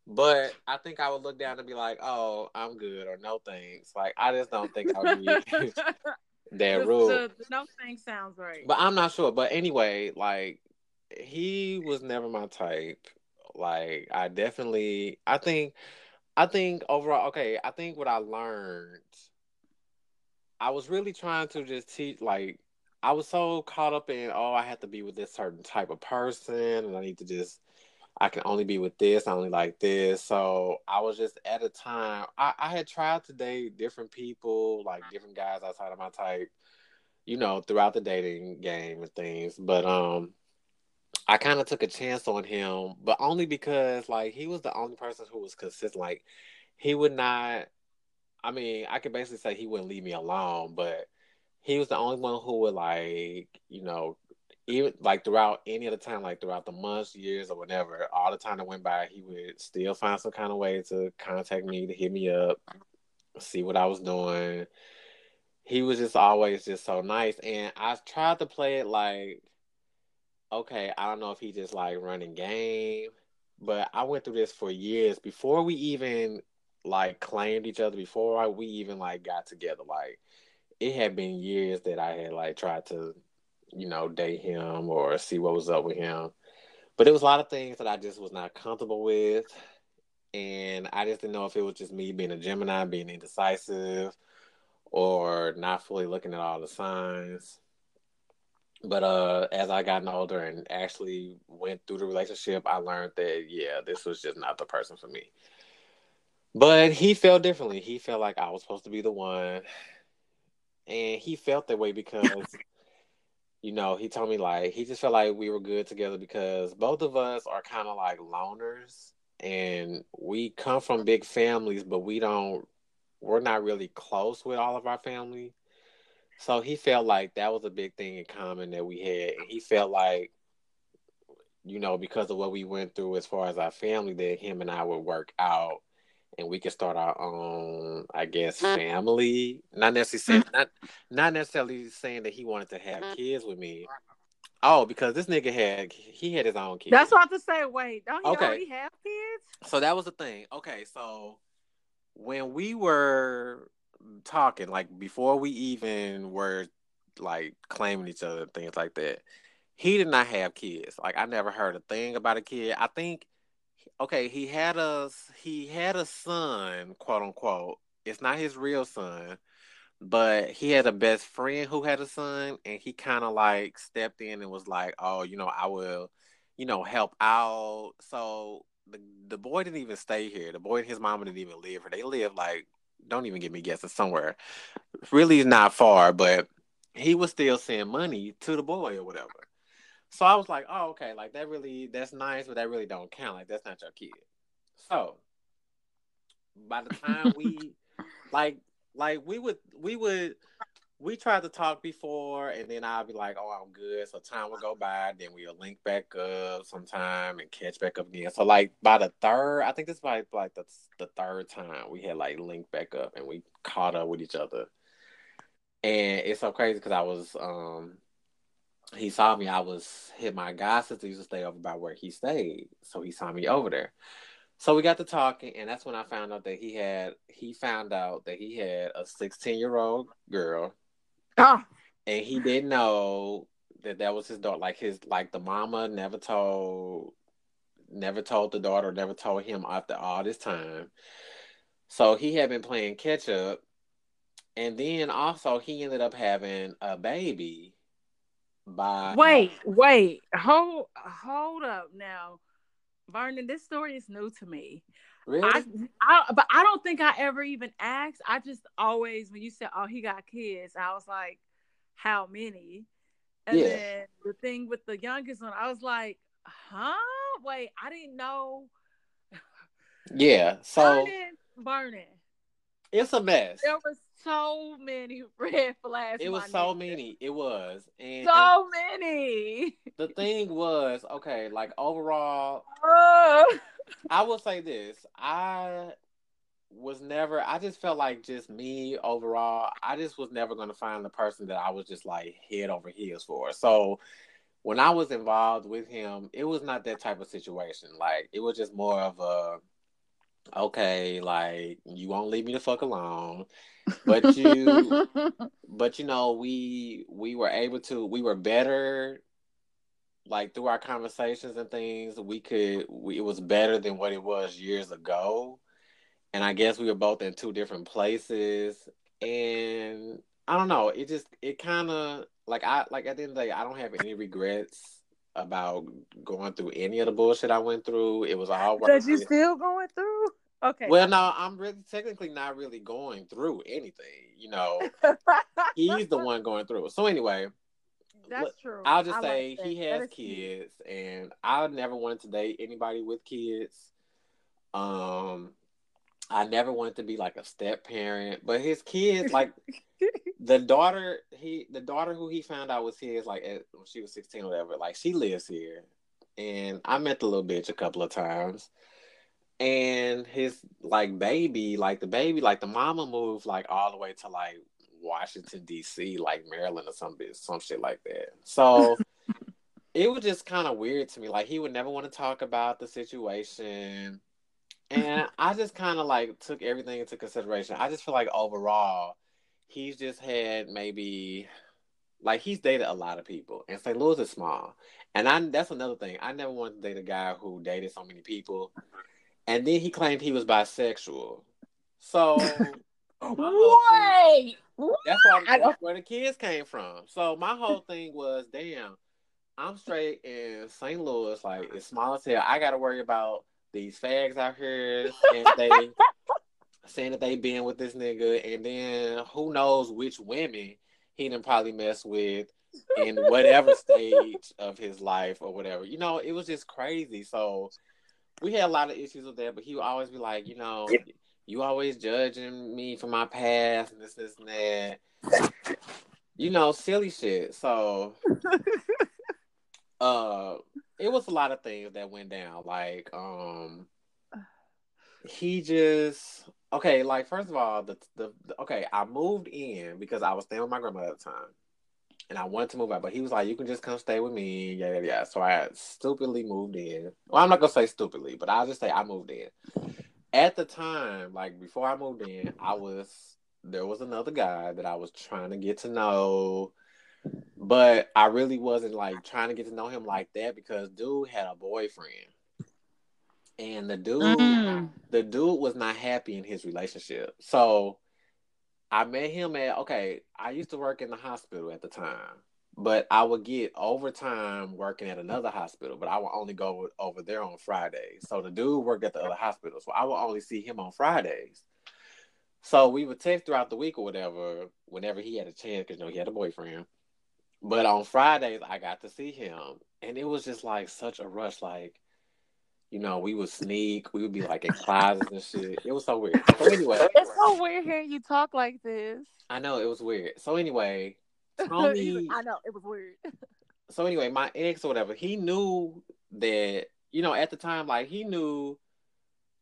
But I think I would look down and be like, "Oh, I'm good," or "No thanks." Like I just don't think I would be [laughs] [laughs] that rude. The, no thanks sounds right. But I'm not sure. But anyway, like he was never my type. Like I definitely, I think, I think overall, okay. I think what I learned, I was really trying to just teach. Like I was so caught up in, oh, I have to be with this certain type of person, and I need to just I can only be with this, I only like this. So I was just at a time I, I had tried to date different people, like different guys outside of my type, you know, throughout the dating game and things. But um I kind of took a chance on him, but only because like he was the only person who was consistent. Like he would not I mean, I could basically say he wouldn't leave me alone, but he was the only one who would like, you know, even like throughout any of the time, like throughout the months, years, or whatever, all the time that went by, he would still find some kind of way to contact me, to hit me up, see what I was doing. He was just always just so nice, and I tried to play it like, okay, I don't know if he just like running game, but I went through this for years before we even like claimed each other, before we even like got together. Like it had been years that I had like tried to you know, date him or see what was up with him. But it was a lot of things that I just was not comfortable with. And I just didn't know if it was just me being a Gemini, being indecisive, or not fully looking at all the signs. But uh, as I gotten older and actually went through the relationship, I learned that yeah, this was just not the person for me. But he felt differently. He felt like I was supposed to be the one, and he felt that way because [laughs] you know, he told me like he just felt like we were good together because both of us are kind of like loners and we come from big families, but we don't, we're not really close with all of our family. So he felt like that was a big thing in common that we had. And he felt like, you know, because of what we went through as far as our family, that him and I would work out and we could start our own, I guess, mm. family. Not necessarily not not necessarily saying that he wanted to have mm-hmm. kids with me. Oh, because this nigga had he had his own kids. That's what I have to say. Wait, don't he okay. already have kids? So that was the thing. Okay, so when we were talking, like before we even were like claiming each other, things like that, he did not have kids. Like I never heard a thing about a kid. I think okay, he had a he had a son, quote unquote. It's not his real son, but he had a best friend who had a son, and he kind of like stepped in and was like, "Oh, you know, I will, you know, help out." So the the boy didn't even stay here. The boy and his mama didn't even live here. They live like, don't even get me guessing somewhere, really not far, but he was still sending money to the boy or whatever. So I was like, oh, okay, like that really that's nice, but that really don't count. Like that's not your kid. So by the time we [laughs] like like we would we would we tried to talk before and then I'll be like, Oh, I'm good. So time will go by, then we'll link back up sometime and catch back up again. So like by the third, I think this was like the the third time we had like linked back up and we caught up with each other. And it's so crazy because I was um he saw me. I was hit my god sister used to stay over by where he stayed, so he saw me over there. So we got to talking, and that's when I found out that he had he found out that he had a 16 year old girl. Oh. And he didn't know that that was his daughter. Like his like the mama never told never told the daughter, never told him after all this time. So he had been playing catch up. And then also he ended up having a baby by wait wait. Hold hold up now. Vernon this story is new to me. Really? I, I but i don't think i ever even asked. I just always when you said oh he got kids i was like how many? And yeah. then the thing with the youngest one i was like huh? Wait i didn't know. Yeah so burning burning It's a mess. There were so many [laughs] red flags. It was so many. It was. And so many. [laughs] The thing was, okay, like overall, uh. [laughs] I will say this. I was never I just felt like just me overall, I just was never gonna find the person that I was just like head over heels for. So when I was involved with him, it was not that type of situation. Like it was just more of a okay, like you won't leave me the fuck alone. But [laughs] you but you know, we we were able to we were better like through our conversations and things, we could we, it was better than what it was years ago. And I guess we were both in two different places and I don't know, it just it kind of like I like at the end of the day, I don't have any regrets about going through any of the bullshit I went through. It was all That you still going through? Okay. Well, no, I'm really technically not really going through anything. You know, [laughs] he's the one going through it. So anyway, that's true. I'll just I say like he has kids, cute. and I never wanted to date anybody with kids. Um, I never wanted to be like a step parent, but his kids, like [laughs] the daughter, he the daughter who he found out was his, like at, when she was sixteen or whatever, like she lives here, and I met the little bitch a couple of times and his like baby, like the baby, like the mama moved like all the way to like Washington D.C., like Maryland or some bit, some shit like that. So it was just kind of weird to me. Like he would never want to talk about the situation, and I just kind of like took everything into consideration. I just feel like overall, he's just had maybe like he's dated a lot of people, and St. Louis is small. And I that's another thing. I never wanted to date a guy who dated so many people and then he claimed he was bisexual. So [laughs] wait, that's why that's where the kids came from. So my whole thing was, damn, I'm straight in St. Louis, like it's small as hell. I got to worry about these fags out here, and they [laughs] saying that they been with this nigga, and then who knows which women he done probably mess with in whatever [laughs] stage of his life or whatever. You know, it was just crazy. So we had a lot of issues with that, but he would always be like, you know, you always judging me for my past and this, this, and that. You know, silly shit. So, [laughs] uh, it was a lot of things that went down. Like, um, he just okay. Like, first of all, the, the, the okay, I moved in because I was staying with my grandmother at the time and I wanted to move out, but he was like, "You can just come stay with me." Yeah, yeah, yeah. So I stupidly moved in. Well, I'm not gonna say stupidly, but I'll just say I moved in. At the time, like before I moved in, I was there was another guy that I was trying to get to know, but I really wasn't like trying to get to know him like that because dude had a boyfriend. And the dude, mm. the dude was not happy in his relationship. So I met him at okay. I used to work in the hospital at the time, but I would get overtime working at another hospital. But I would only go over there on Fridays. So the dude worked at the other hospital, so I would only see him on Fridays. So we would text throughout the week or whatever, whenever he had a chance, because you know he had a boyfriend. But on Fridays, I got to see him, and it was just like such a rush. Like you know, we would sneak. We would be like in closets and shit. It was so weird. [laughs] So anyway, it's so weird hearing you talk like this. I know it was weird. So anyway, [laughs] Tony. I know it was weird. [laughs] so anyway, my ex or whatever, he knew that you know at the time, like he knew.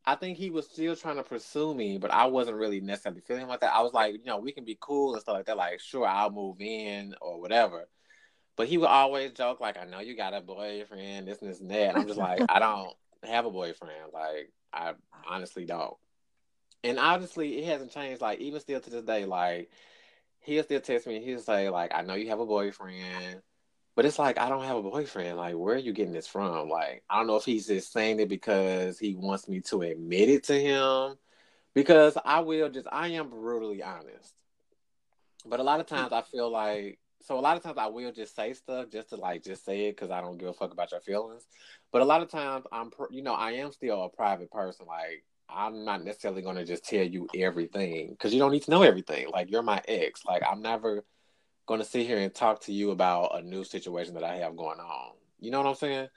I think he was still trying to pursue me, but I wasn't really necessarily feeling like that. I was like, you know, we can be cool and stuff like that. Like, sure, I'll move in or whatever. But he would always joke like, "I know you got a boyfriend, this and this and that." And I'm just like, I don't have a boyfriend. Like I honestly don't. And honestly, it hasn't changed. Like even still to this day, like he'll still text me. He'll say like, "I know you have a boyfriend," but it's like I don't have a boyfriend. Like where are you getting this from? Like I don't know if he's just saying it because he wants me to admit it to him. Because I will just I am brutally honest. But a lot of times I feel like so a lot of times I will just say stuff just to like just say it because I don't give a fuck about your feelings. But a lot of times I'm, you know, I am still a private person. Like I'm not necessarily going to just tell you everything because you don't need to know everything. Like you're my ex. Like I'm never going to sit here and talk to you about a new situation that I have going on. You know what I'm saying?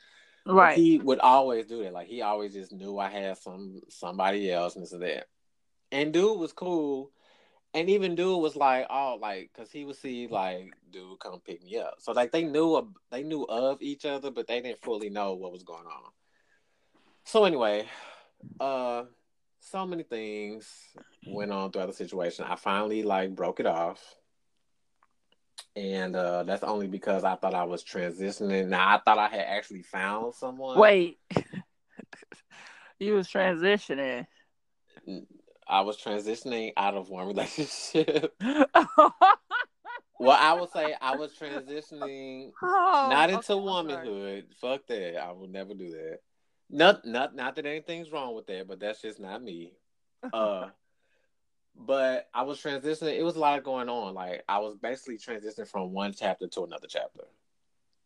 Right. He would always do that. Like he always just knew I had some somebody else and this and that. And dude was cool. And even dude was like, oh, like, cause he would see like, dude, come pick me up. So like, they knew of, they knew of each other, but they didn't fully know what was going on. So anyway, uh, so many things went on throughout the situation. I finally like broke it off. And uh, that's only because I thought I was transitioning. Now I thought I had actually found someone. Wait, [laughs] you was transitioning. I was transitioning out of one relationship. [laughs] well, I would say I was transitioning oh, not into okay, womanhood. Fuck that. I will never do that. Not not not that anything's wrong with that, but that's just not me. Uh [laughs] but I was transitioning. It was a lot going on. Like I was basically transitioning from one chapter to another chapter,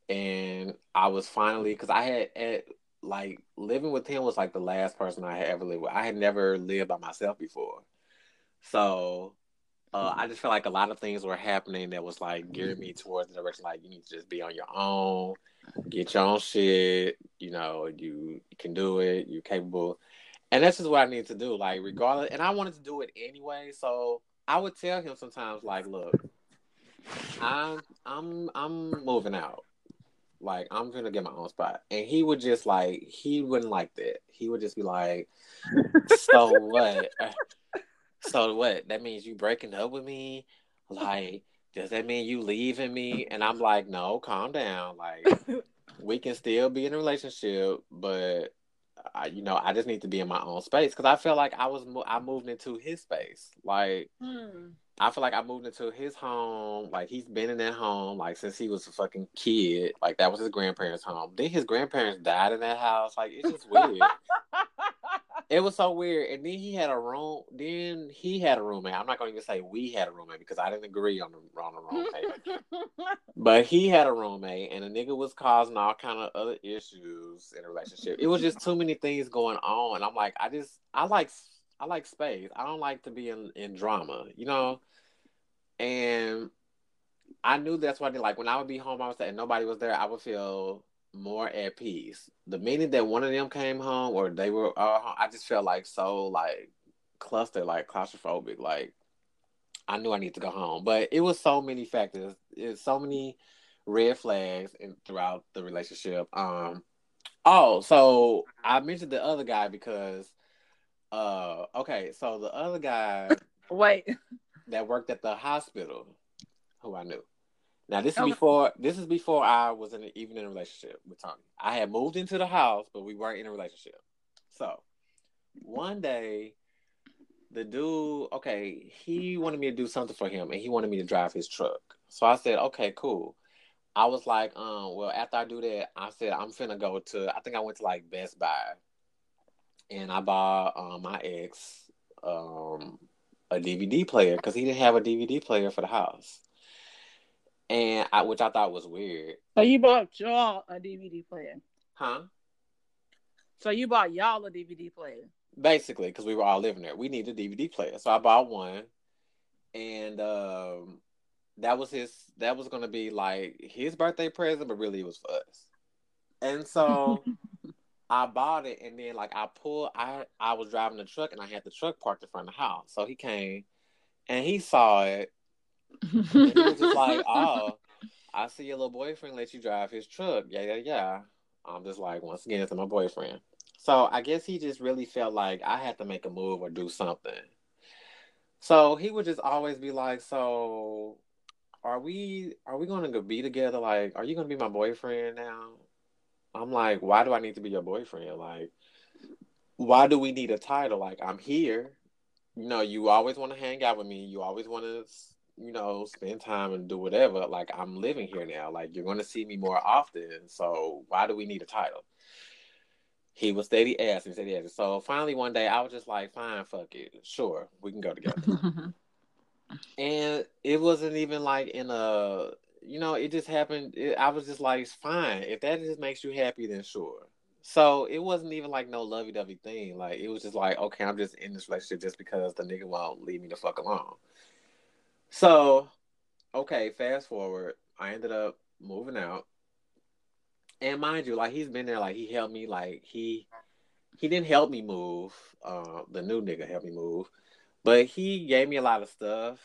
and I was finally because I had at like living with him was like the last person I had ever lived with. I had never lived by myself before, so uh, I just felt like a lot of things were happening that was like gearing me towards the direction like you need to just be on your own, get your own shit. You know, you can do it. You're capable, and that's just what I need to do. Like regardless, and I wanted to do it anyway. So I would tell him sometimes, like, look, I'm I'm I'm moving out. Like I'm gonna get my own spot, and he would just like he wouldn't like that. He would just be like, [laughs] "So what? [laughs] So what? That means you breaking up with me? Like, does that mean you leaving me?" And I'm like, "No, calm down. Like, we can still be in a relationship, but I, you know, I just need to be in my own space because I feel like I was I moved into his space. Like, hmm. I feel like I moved into his home. Like he's been in that home like since he was a fucking kid. Like that was his grandparents' home. Then his grandparents died in that house. Like it's just weird. [laughs] it was so weird. And then he had a room. Then he had a roommate. I'm not going to even say we had a roommate because I didn't agree on the on the roommate. [laughs] but he had a roommate, and the nigga was causing all kind of other issues in a relationship. It was just too many things going on, and I'm like, I just I like I like space. I don't like to be in in drama, you know. And I knew that's what I did. Like when I would be home, I was and nobody was there. I would feel more at peace. The minute that one of them came home or they were, uh, I just felt like so like clustered, like claustrophobic. Like I knew I need to go home, but it was so many factors. It's so many red flags in, throughout the relationship. Um. Oh, so I mentioned the other guy because uh, okay, so the other guy, [laughs] wait, that worked at the hospital, who I knew. Now this is okay. before this is before I was in even in a relationship with Tony. I had moved into the house, but we weren't in a relationship. So one day, the dude, okay, he wanted me to do something for him, and he wanted me to drive his truck. So I said, okay, cool. I was like, um, well, after I do that, I said I'm finna go to. I think I went to like Best Buy and I bought um, my ex um, a DVD player because he didn't have a DVD player for the house, and I, which I thought was weird. So you bought y'all a DVD player, huh? So you bought y'all a DVD player, basically, because we were all living there. We needed a DVD player, so I bought one, and um, that was his. That was gonna be like his birthday present, but really it was for us. And so [laughs] I bought it and then like I pulled I I was driving the truck and I had the truck parked in front of the house. So he came and he saw it. and he was just like, [laughs] Oh, I see your little boyfriend let you drive his truck. Yeah, yeah, yeah. I'm just like, once again, it's my boyfriend. So I guess he just really felt like I had to make a move or do something. So he would just always be like, So are we are we gonna be together? Like, are you gonna be my boyfriend now? I'm like, why do I need to be your boyfriend? Like, why do we need a title? Like, I'm here. You know, you always want to hang out with me. You always want to, you know, spend time and do whatever. Like, I'm living here now. Like, you're going to see me more often. So, why do we need a title? He was steady asking, steady asking. So, finally, one day, I was just like, fine, fuck it. Sure, we can go together. [laughs] and it wasn't even like in a you know, it just happened. It, I was just like, it's fine. If that just makes you happy, then sure. So it wasn't even like no lovey dovey thing. Like it was just like, okay, I'm just in this relationship just because the nigga won't leave me the fuck alone. So, okay, fast forward. I ended up moving out. And mind you, like he's been there, like he helped me, like he he didn't help me move. Uh, the new nigga helped me move, But he gave me a lot of stuff.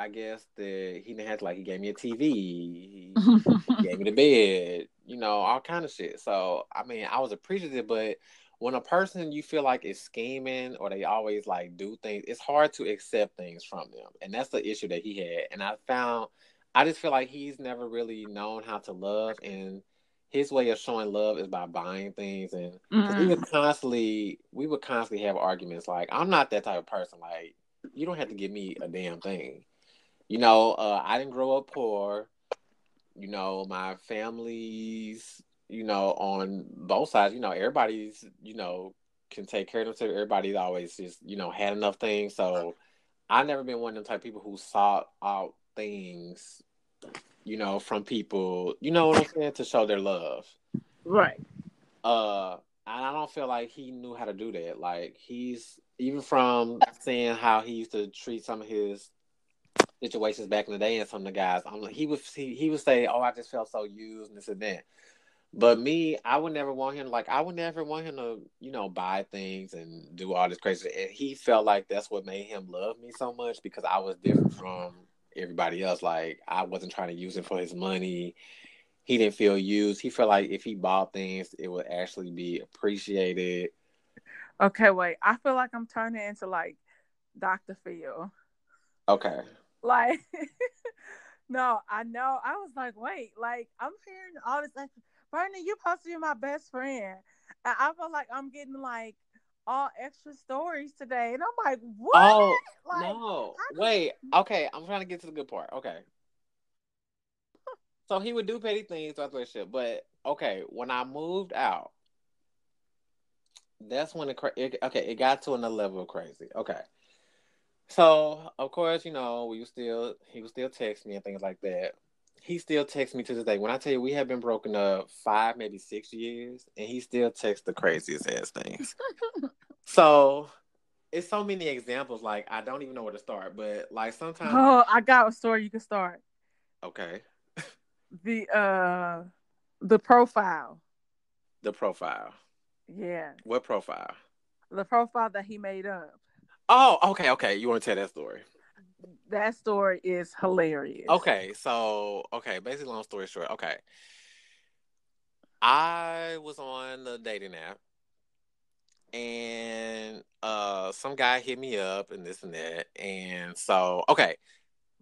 I guess that he didn't have to like he gave me a TV, he [laughs] gave me the bed, you know, all kind of shit. So I mean, I was appreciative, but when a person you feel like is scheming or they always like do things, it's hard to accept things from them, and that's the issue that he had. And I found, I just feel like he's never really known how to love, and his way of showing love is by buying things, and mm-hmm. we would constantly, we would constantly have arguments. Like I'm not that type of person. Like you don't have to give me a damn thing you know, uh, I didn't grow up poor. You know, my family's, you know, on both sides, you know, everybody's, you know, can take care of themselves. Everybody's always just, you know, had enough things. So I've never been one of them type of people who sought out things, you know, from people, you know what I'm saying, to show their love. Right. Uh and I don't feel like he knew how to do that. Like he's even from seeing how he used to treat some of his situations back in the day and some of the guys. I'm like, he would he, he would say, "Oh, I just felt so used and this and that." But me, I would never want him like I would never want him to, you know, buy things and do all this crazy. And he felt like that's what made him love me so much because I was different from everybody else. Like I wasn't trying to use him for his money. He didn't feel used. He felt like if he bought things, it would actually be appreciated. Okay, wait. I feel like I'm turning into like Dr. Phil. Okay. Like, [laughs] no, I know. I was like, wait, like I'm hearing all this. Like, Bernie, you supposed to be my best friend. And I feel like I'm getting like all extra stories today, and I'm like, oh, what? Oh like, no, wait. Okay, I'm trying to get to the good part. Okay. so he would do petty things throughout the relationship, but okay, when I moved out, that's when it, it okay, it got to another level of crazy. Okay. So of course, you know, we still he would still text me and things like that. He still texts me to this day. When I tell you we have been broken up five, maybe six years, and he still texts the craziest ass things. [laughs] so it's so many examples. Like I don't even know where to start. But like sometimes Oh, I got a story you can start. Okay. [laughs] the uh the profile. The profile. Yeah. What profile? The profile that he made up. Oh, okay, okay. You want to tell that story? That story is hilarious. Okay, so okay, basically, long story short, okay. I was on the dating app, and uh, some guy hit me up and this and that, and so okay.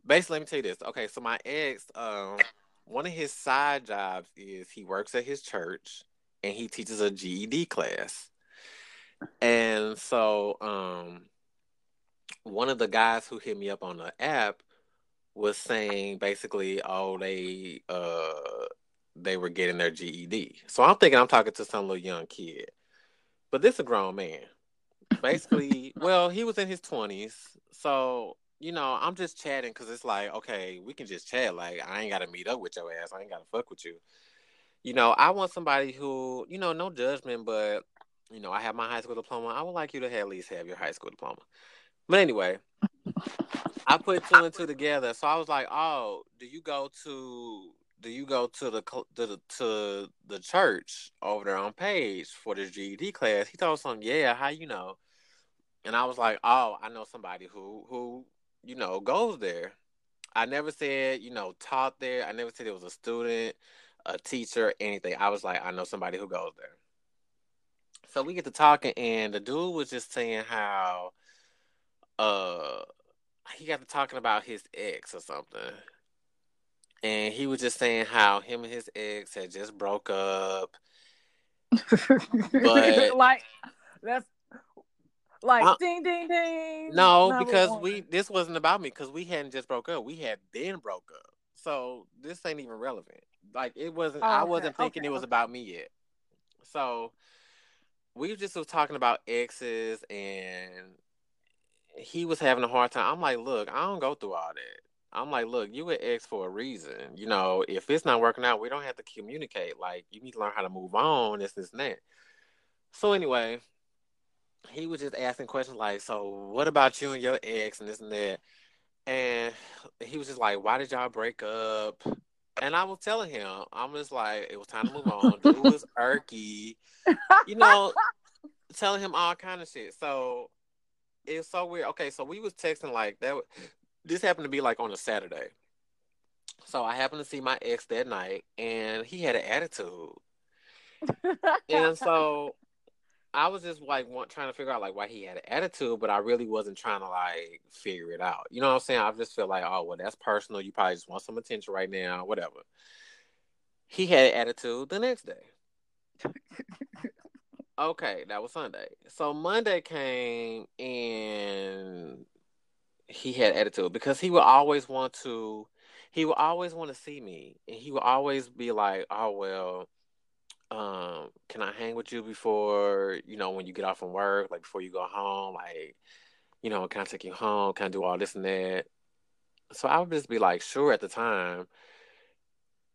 Basically, let me tell you this. Okay, so my ex, um, one of his side jobs is he works at his church and he teaches a GED class. And so um one of the guys who hit me up on the app was saying basically, oh, they uh they were getting their GED. So I'm thinking I'm talking to some little young kid, but this a grown man. Basically, [laughs] well, he was in his twenties, so you know I'm just chatting because it's like, okay, we can just chat. Like I ain't got to meet up with your ass. I ain't got to fuck with you. You know, I want somebody who, you know, no judgment, but you know, I have my high school diploma. I would like you to at least have your high school diploma. But anyway, I put two and two together. So I was like, "Oh, do you go to do you go to the to the to the church over there on page for the GED class?" He told some, "Yeah, how you know?" And I was like, "Oh, I know somebody who who you know goes there." I never said you know taught there. I never said it was a student, a teacher, anything. I was like, I know somebody who goes there. So we get to talking, and the dude was just saying how uh he got to talking about his ex or something. And he was just saying how him and his ex had just broke up. [laughs] but like that's like uh, ding ding ding. No, because one. we this wasn't about me because we hadn't just broke up. We had been broke up. So this ain't even relevant. Like it wasn't oh, okay. I wasn't thinking okay. it was about me yet. So we just was talking about exes and he was having a hard time. I'm like, look, I don't go through all that. I'm like, look, you an ex for a reason. You know, if it's not working out, we don't have to communicate. Like, you need to learn how to move on, this, this, and that. So anyway, he was just asking questions like, so what about you and your ex and this and that? And he was just like, why did y'all break up? And I was telling him, I'm just like, it was time to move on. Dude was [laughs] irky, you know, telling him all kind of shit. So it's so weird. Okay, so we was texting like that. This happened to be like on a Saturday. So I happened to see my ex that night, and he had an attitude. and so I was just like want, trying to figure out like why he had an attitude, but I really wasn't trying to like figure it out. You know what I'm saying? I just feel like, oh well, that's personal. You probably just want some attention right now, whatever. He had an attitude the next day. [laughs] okay, that was Sunday. So Monday came and he had attitude because he would always want to he would always want to see me and he would always be like, Oh well, um, can I hang with you before, you know, when you get off from work, like before you go home, like, you know, can I take you home? Can I do all this and that? So I would just be like, sure at the time.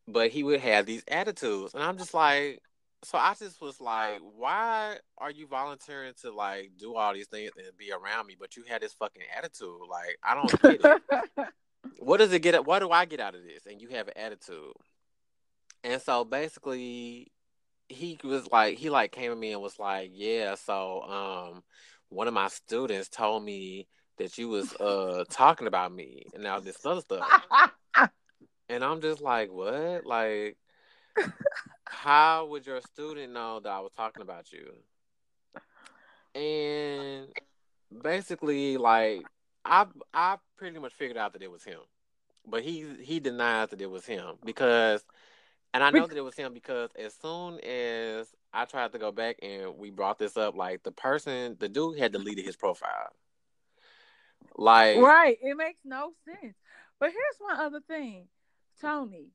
But he would have these attitudes. And I'm just like, so I just was like, why are you volunteering to like do all these things and be around me, but you had this fucking attitude? Like, I don't get it. [laughs] what does it get? What do I get out of this? And you have an attitude. And so basically, he was like, he like came to me and was like, yeah, so um, one of my students told me that you was uh [laughs] talking about me and now this other stuff. [laughs] and I'm just like, what? Like how would your student know that I was talking about you? And basically, like I I pretty much figured out that it was him, but he he denies that it was him because, and I know that it was him because as soon as I tried to go back and we brought this up, like the person, the dude had deleted his profile. Like right, it makes no sense. But here's one other thing, Tony.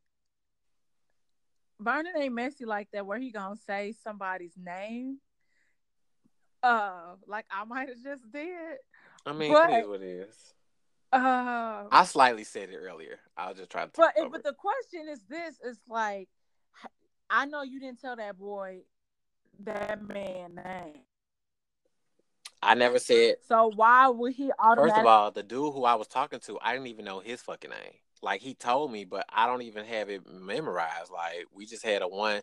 Vernon ain't messy like that where he gonna say somebody's name. Uh like I might have just did. I mean, but, it is what it is. Uh, I slightly said it earlier. I was just trying to. But but the question is this: is like, I know you didn't tell that boy that man name. I never said. So why would he automatically? First of all, the dude who I was talking to, I didn't even know his fucking name. Like he told me, but I don't even have it memorized. Like we just had a one.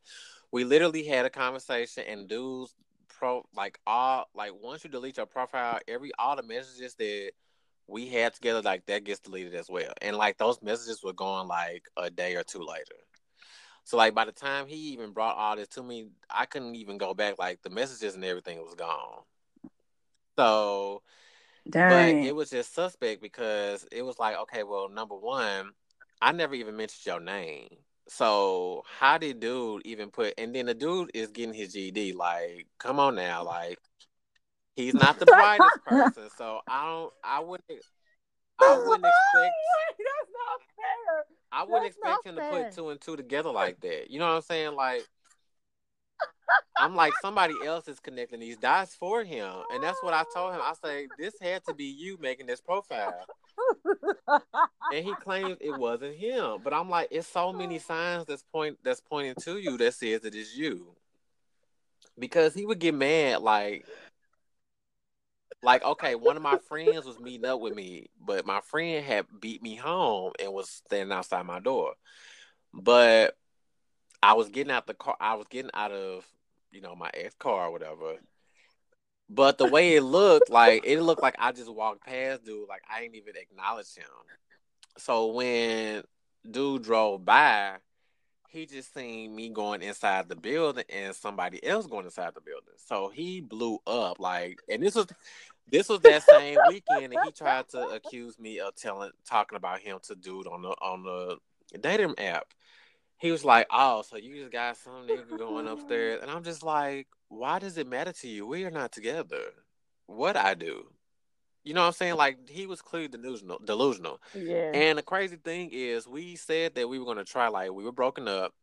We literally had a conversation, and dudes pro like all like once you delete your profile, every all the messages that we had together like that gets deleted as well. And like those messages were gone like a day or two later. So like by the time he even brought all this to me, I couldn't even go back. Like the messages and everything was gone. So Dang. But it was just suspect because it was like, okay, well, number one, I never even mentioned your name. So how did dude even put? And then the dude is getting his GD. Like, come on now, like he's [laughs] not the brightest person. So I don't. I wouldn't. I wouldn't expect. That's not fair. I wouldn't That's expect him fair. to put two and two together like that. You know what I'm saying? Like I'm like somebody else is connecting these dots for him, and that's what I told him. I say this had to be you making this profile, and he claims it wasn't him. But I'm like, it's so many signs that's point that's pointing to you that says it is you, because he would get mad like. Like okay, one of my friends was meeting up with me, but my friend had beat me home and was standing outside my door. But I was getting out the car. I was getting out of you know, my ex car or whatever. But the way it looked, like it looked like I just walked past dude, like I didn't even acknowledge him. So when dude drove by, he just seen me going inside the building and somebody else going inside the building. So he blew up like and this was this was that same weekend and he tried to accuse me of telling talking about him to dude on the on the dating app he was like, "Oh, so you just got some nigga going upstairs," and I'm just like, "Why does it matter to you? We are not together. What I do?" You know what I'm saying? Like he was clearly delusional. Delusional. Yeah. And the crazy thing is, we said that we were going to try. Like we were broken up.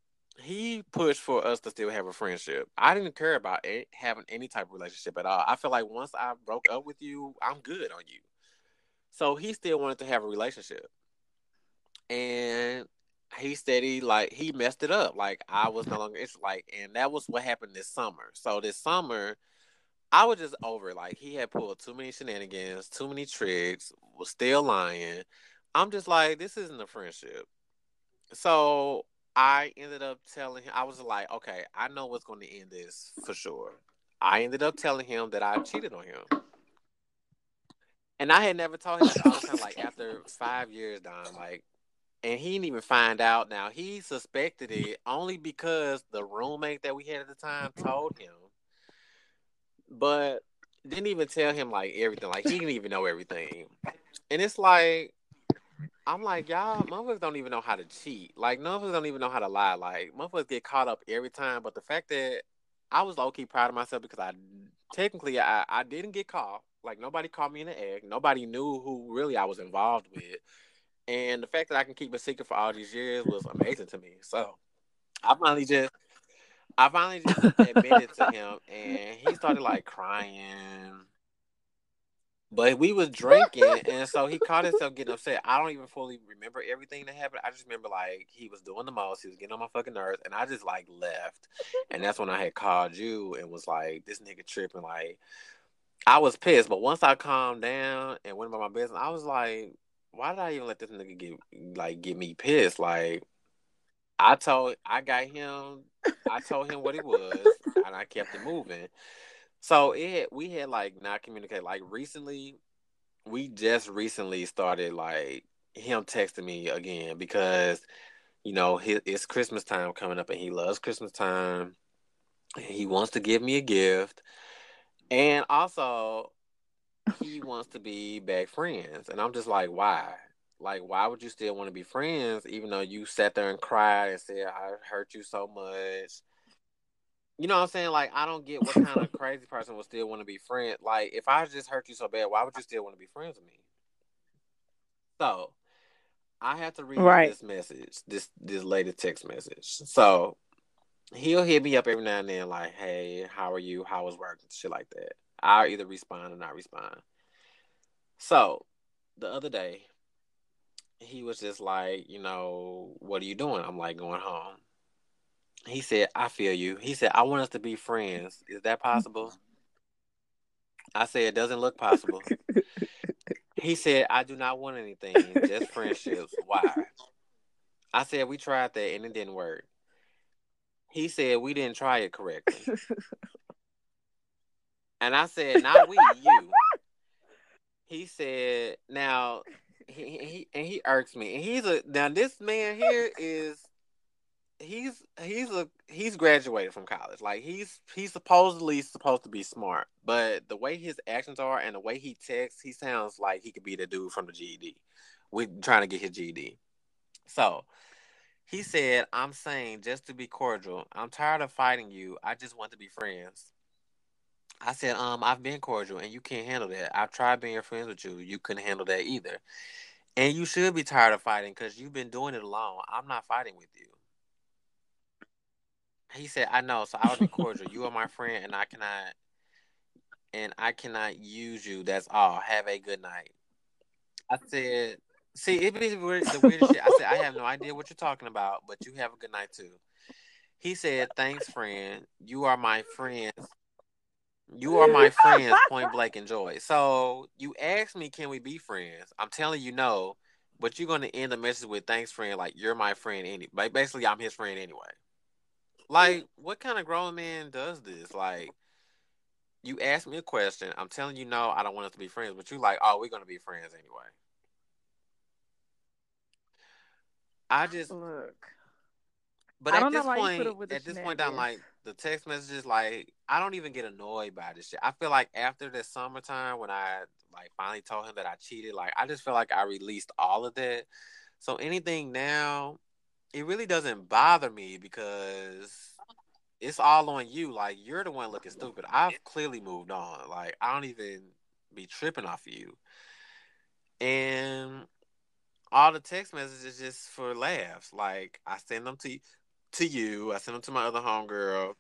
He pushed for us to still have a friendship. I didn't care about it, having any type of relationship at all. I feel like once I broke up with you, I'm good on you. So he still wanted to have a relationship. And he said he like he messed it up. Like I was no longer it's like, and that was what happened this summer. So this summer, I was just over. Like he had pulled too many shenanigans, too many tricks, was still lying. I'm just like, this isn't a friendship. So I ended up telling him, I was like, okay, I know what's going to end this for sure. I ended up telling him that I cheated on him. And I had never told him that all the time, like after five years, Don, like, and he didn't even find out. Now he suspected it only because the roommate that we had at the time told him, but didn't even tell him like everything. Like he didn't even know everything, and it's like. I'm like, y'all, motherfuckers don't even know how to cheat. Like, motherfuckers don't even know how to lie. Like, motherfuckers get caught up every time. But the fact that I was low key proud of myself because I technically I, I didn't get caught. Like nobody caught me in the egg. Nobody knew who really I was involved with. And the fact that I can keep a secret for all these years was amazing to me. So I finally just I finally just [laughs] admitted to him and he started like crying. But we was drinking and so he caught himself getting upset. I don't even fully remember everything that happened. I just remember like he was doing the most, he was getting on my fucking nerves, and I just like left. And that's when I had called you and was like, This nigga tripping, like I was pissed, but once I calmed down and went about my business, I was like, why did I even let this nigga get like get me pissed? Like I told I got him I told him what it was and I kept it moving. So it we had like not communicate like recently we just recently started like him texting me again because you know it's Christmas time coming up and he loves Christmas time. He wants to give me a gift. And also, he wants to be back friends. And I'm just like, why? Like, why would you still want to be friends, even though you sat there and cried and said, I hurt you so much? You know what I'm saying? Like, I don't get what kind of [laughs] crazy person would still want to be friends. Like, if I just hurt you so bad, why would you still want to be friends with me? So, I have to read right. this message, this this latest text message. So, he'll hit me up every now and then, like, "Hey, how are you? How was work?" Shit like that. I'll either respond or not respond. So, the other day, he was just like, you know, what are you doing? I'm like, going home. He said, I feel you. He said, I want us to be friends. Is that possible? I said, it doesn't look possible. [laughs] he said, I do not want anything, just friendships. Why? I said, we tried that and it didn't work. He said we didn't try it correctly. [laughs] and I said, not we, you. He said, now he, he and he irks me. And he's a now this man here is he's he's a he's graduated from college. Like he's he's supposedly supposed to be smart, but the way his actions are and the way he texts, he sounds like he could be the dude from the GED. We're trying to get his GED. So he said, I'm saying just to be cordial. I'm tired of fighting you. I just want to be friends. I said, um, I've been cordial and you can't handle that. I've tried being friends with you. You couldn't handle that either. And you should be tired of fighting because you've been doing it alone. I'm not fighting with you. He said, I know, so I would be cordial. you are my friend and I cannot and I cannot use you. That's all. Have a good night. I said, See, it be the weirdest shit. I said, I have no idea what you're talking about, but you have a good night too. He said, Thanks, friend. You are my friends. You are my friends, [laughs] point blank and joy. So you asked me, can we be friends? I'm telling you no, but you're gonna end the message with thanks, friend, like you're my friend any like basically I'm his friend anyway. Like, what kind of grown man does this? Like you asked me a question, I'm telling you no, I don't want us to be friends, but you're like, oh, we're gonna be friends anyway. I just look. But at this point, at this point, I'm like the text messages. Like I don't even get annoyed by this shit. I feel like after the summertime, when I like finally told him that I cheated, like I just feel like I released all of that. So anything now, it really doesn't bother me because it's all on you. Like you're the one looking stupid. I've clearly moved on. Like I don't even be tripping off of you. And all the text messages just for laughs. Like I send them to to you. I send them to my other homegirl.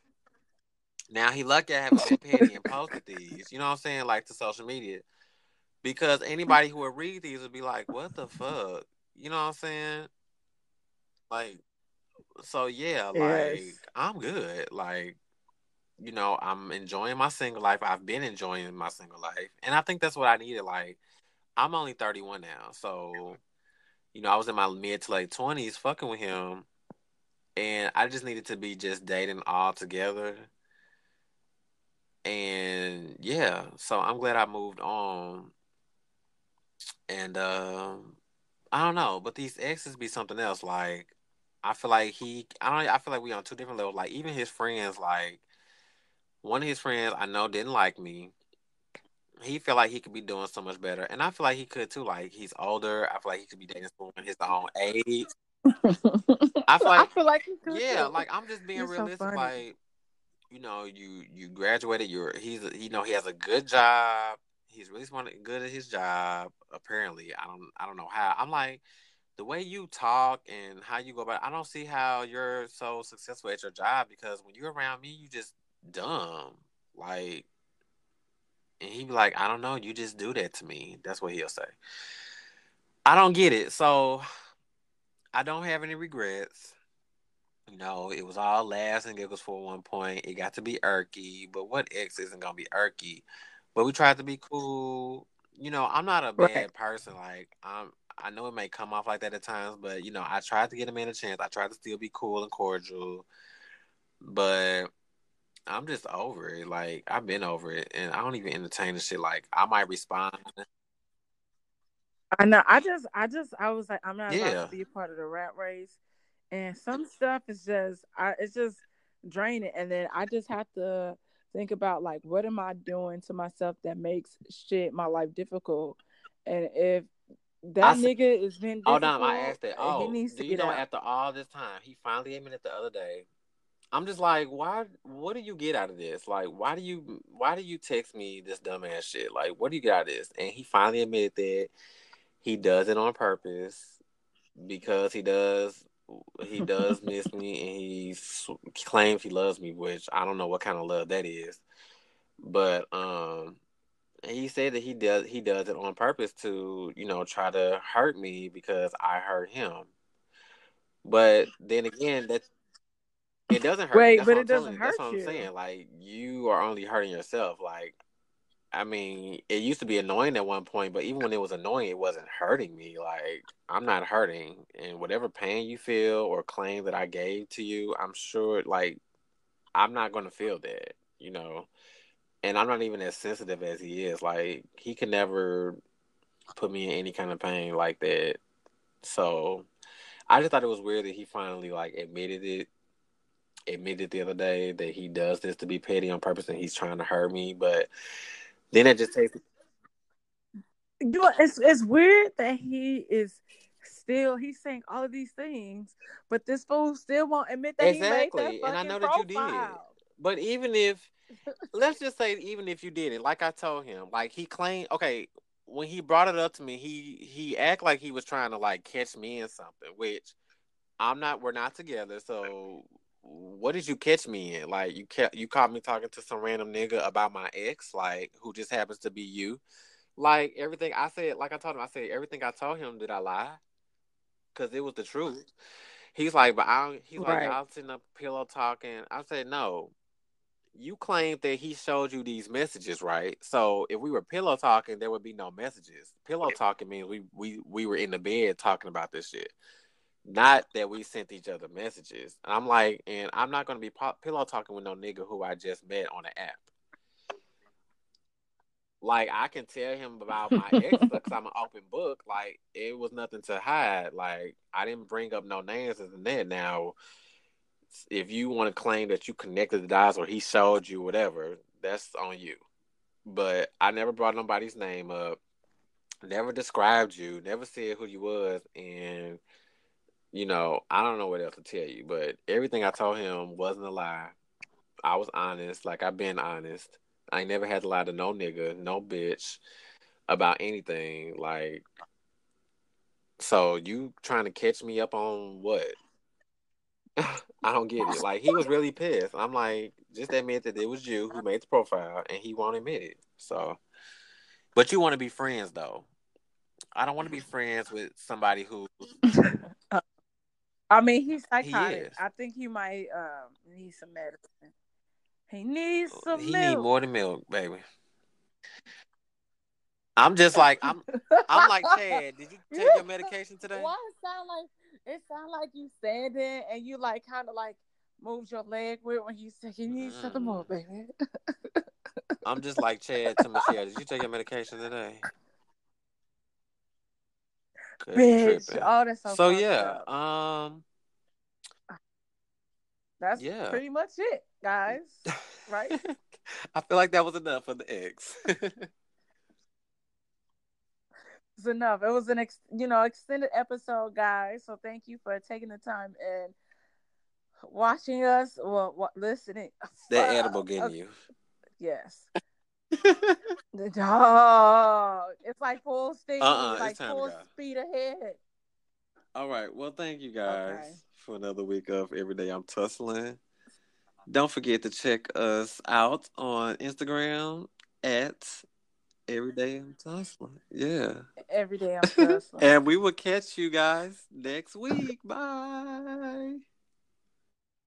Now he lucky I haven't been and posted these. You know what I'm saying? Like to social media. Because anybody who would read these would be like, what the fuck? You know what I'm saying? Like so yeah, like yes. I'm good. Like, you know, I'm enjoying my single life. I've been enjoying my single life. And I think that's what I needed. Like, I'm only 31 now. So you know, I was in my mid to late twenties fucking with him, and I just needed to be just dating all together. And yeah, so I'm glad I moved on. And um, I don't know, but these exes be something else. Like I feel like he, I don't, I feel like we on two different levels. Like even his friends, like one of his friends I know didn't like me. He felt like he could be doing so much better, and I feel like he could too. Like he's older. I feel like he could be dating someone his own age. I feel like, I feel like yeah, like I'm just being You're so realistic. funny. like you know, you you graduated. You're he's you know he has a good job. He's really good at his job. Apparently, I don't I don't know how. I'm like the way you talk and how you go about. I don't see how you're so successful at your job because when you're around me, you just dumb. Like, and he'd be like, I don't know, you just do that to me. That's what he'll say. I don't get it. So I don't have any regrets. You know, it was all laughs and giggles for one point. It got to be irky, but what ex isn't gonna be irky? But we tried to be cool. You know, I'm not a bad Right. person. Like, I'm. I know it may come off like that at times, but you know, I tried to get a man a chance. I tried to still be cool and cordial, but I'm just over it. Like, I've been over it, and I don't even entertain the shit. Like, I might respond. I know. I just, I just, I was like, I'm not Yeah, to be a part of the rat race, and some stuff is just, I, it's just draining. And then I just have to think about like, what am I doing to myself that makes shit my life difficult? And if that said. nigga is being Oh, damn! I asked that. Oh, he Oh, needs do to you know? out. After all this time, he finally admitted the other day I'm just like, why? What do you get out of this? Like, why do you? Why do you text me this dumbass shit? Like, what do you get out of this? And he finally admitted that he does it on purpose because he does. He does [laughs] miss me, and he claims he loves me, which I don't know what kind of love that is. But um, he said that he does. He does it on purpose to, you know, try to hurt me because I hurt him. But then again, that It doesn't hurt. Wait, That's but what it doesn't telling you. That's what hurt I'm saying. Like you are only hurting yourself. Like I mean, it used to be annoying at one point, but even when it was annoying, it wasn't hurting me. Like I'm not hurting, and whatever pain you feel or claim that I gave to you, I'm sure like I'm not gonna feel that. You know, and I'm not even as sensitive as he is. Like he could never put me in any kind of pain like that. So I just thought it was weird that he finally like admitted it admitted the other day that he does this to be petty on purpose and he's trying to hurt me. But then it just takes You know, it's it's weird that he is still he's saying all of these things, but this fool still won't admit that he made that exactly. And I know that you did. But even if let's just say even if you did it, like I told him, like he claimed okay, when he brought it up to me, he he act like he was trying to like catch me in something, which I'm not we're not together, so what did you catch me in? Like you kept you caught me talking to some random nigga about my ex, like who just happens to be you. Like everything I said, like I told him, I said everything I told him. Did I lie? Because it was the truth. He's like, but I. don't- He's like, Right. I'll sitting up pillow talking. I said, no. You claimed that he showed you these messages, right? So if we were pillow talking, there would be no messages. Pillow talking means we we we were in the bed talking about this shit. Not that we sent each other messages. And I'm like, and I'm not gonna be pillow talking with no nigga who I just met on the app. Like I can tell him about my ex because I'm an open book. Like it was nothing to hide. Like I didn't bring up no names and that. Now, if you want to claim that you connected the dots or he showed you whatever, that's on you. But I never brought nobody's name up. Never described you. Never said who you was. And you know, I don't know what else to tell you. But everything I told him wasn't a lie. I was honest. Like I've been honest. I ain't never had to lie to no nigga, no bitch about anything. Like, so you trying to catch me up on what? [laughs] I don't get it. Like, he was really pissed. I'm like, just admit that it was you who made the profile, and he won't admit it. So, but you want to be friends though. I don't want to be friends with somebody who [laughs] I mean, he's psychotic. is. I think he might um need some medicine. He needs some He need more than milk, baby. I'm just like I'm. I'm like [laughs] Chad. Did you take your medication today? Why it sound like it sound like you standing and you like kind of like moved your leg weird when you said you need something more, baby. I'm just like Chad to Michelle. Did you take your medication today? Bitch. Oh, that's so. So yeah, up. um, that's yeah. pretty much it, guys. Right? [laughs] I feel like that was enough for the X. [laughs] it's enough. It was an ex- you know extended episode, guys. So thank you for taking the time and watching us Well, what, listening. That uh, edible getting okay. you. Yes. [laughs] the dog. It's like full speed. Uh-uh, like full speed ahead. All right. Well, thank you guys okay. for another week of Every Day I'm Tussling. Don't forget to check us out on Instagram at Every Day I'm Tussling. Yeah. Every Day I'm [laughs] Tussling. and we will catch you guys next week. Bye.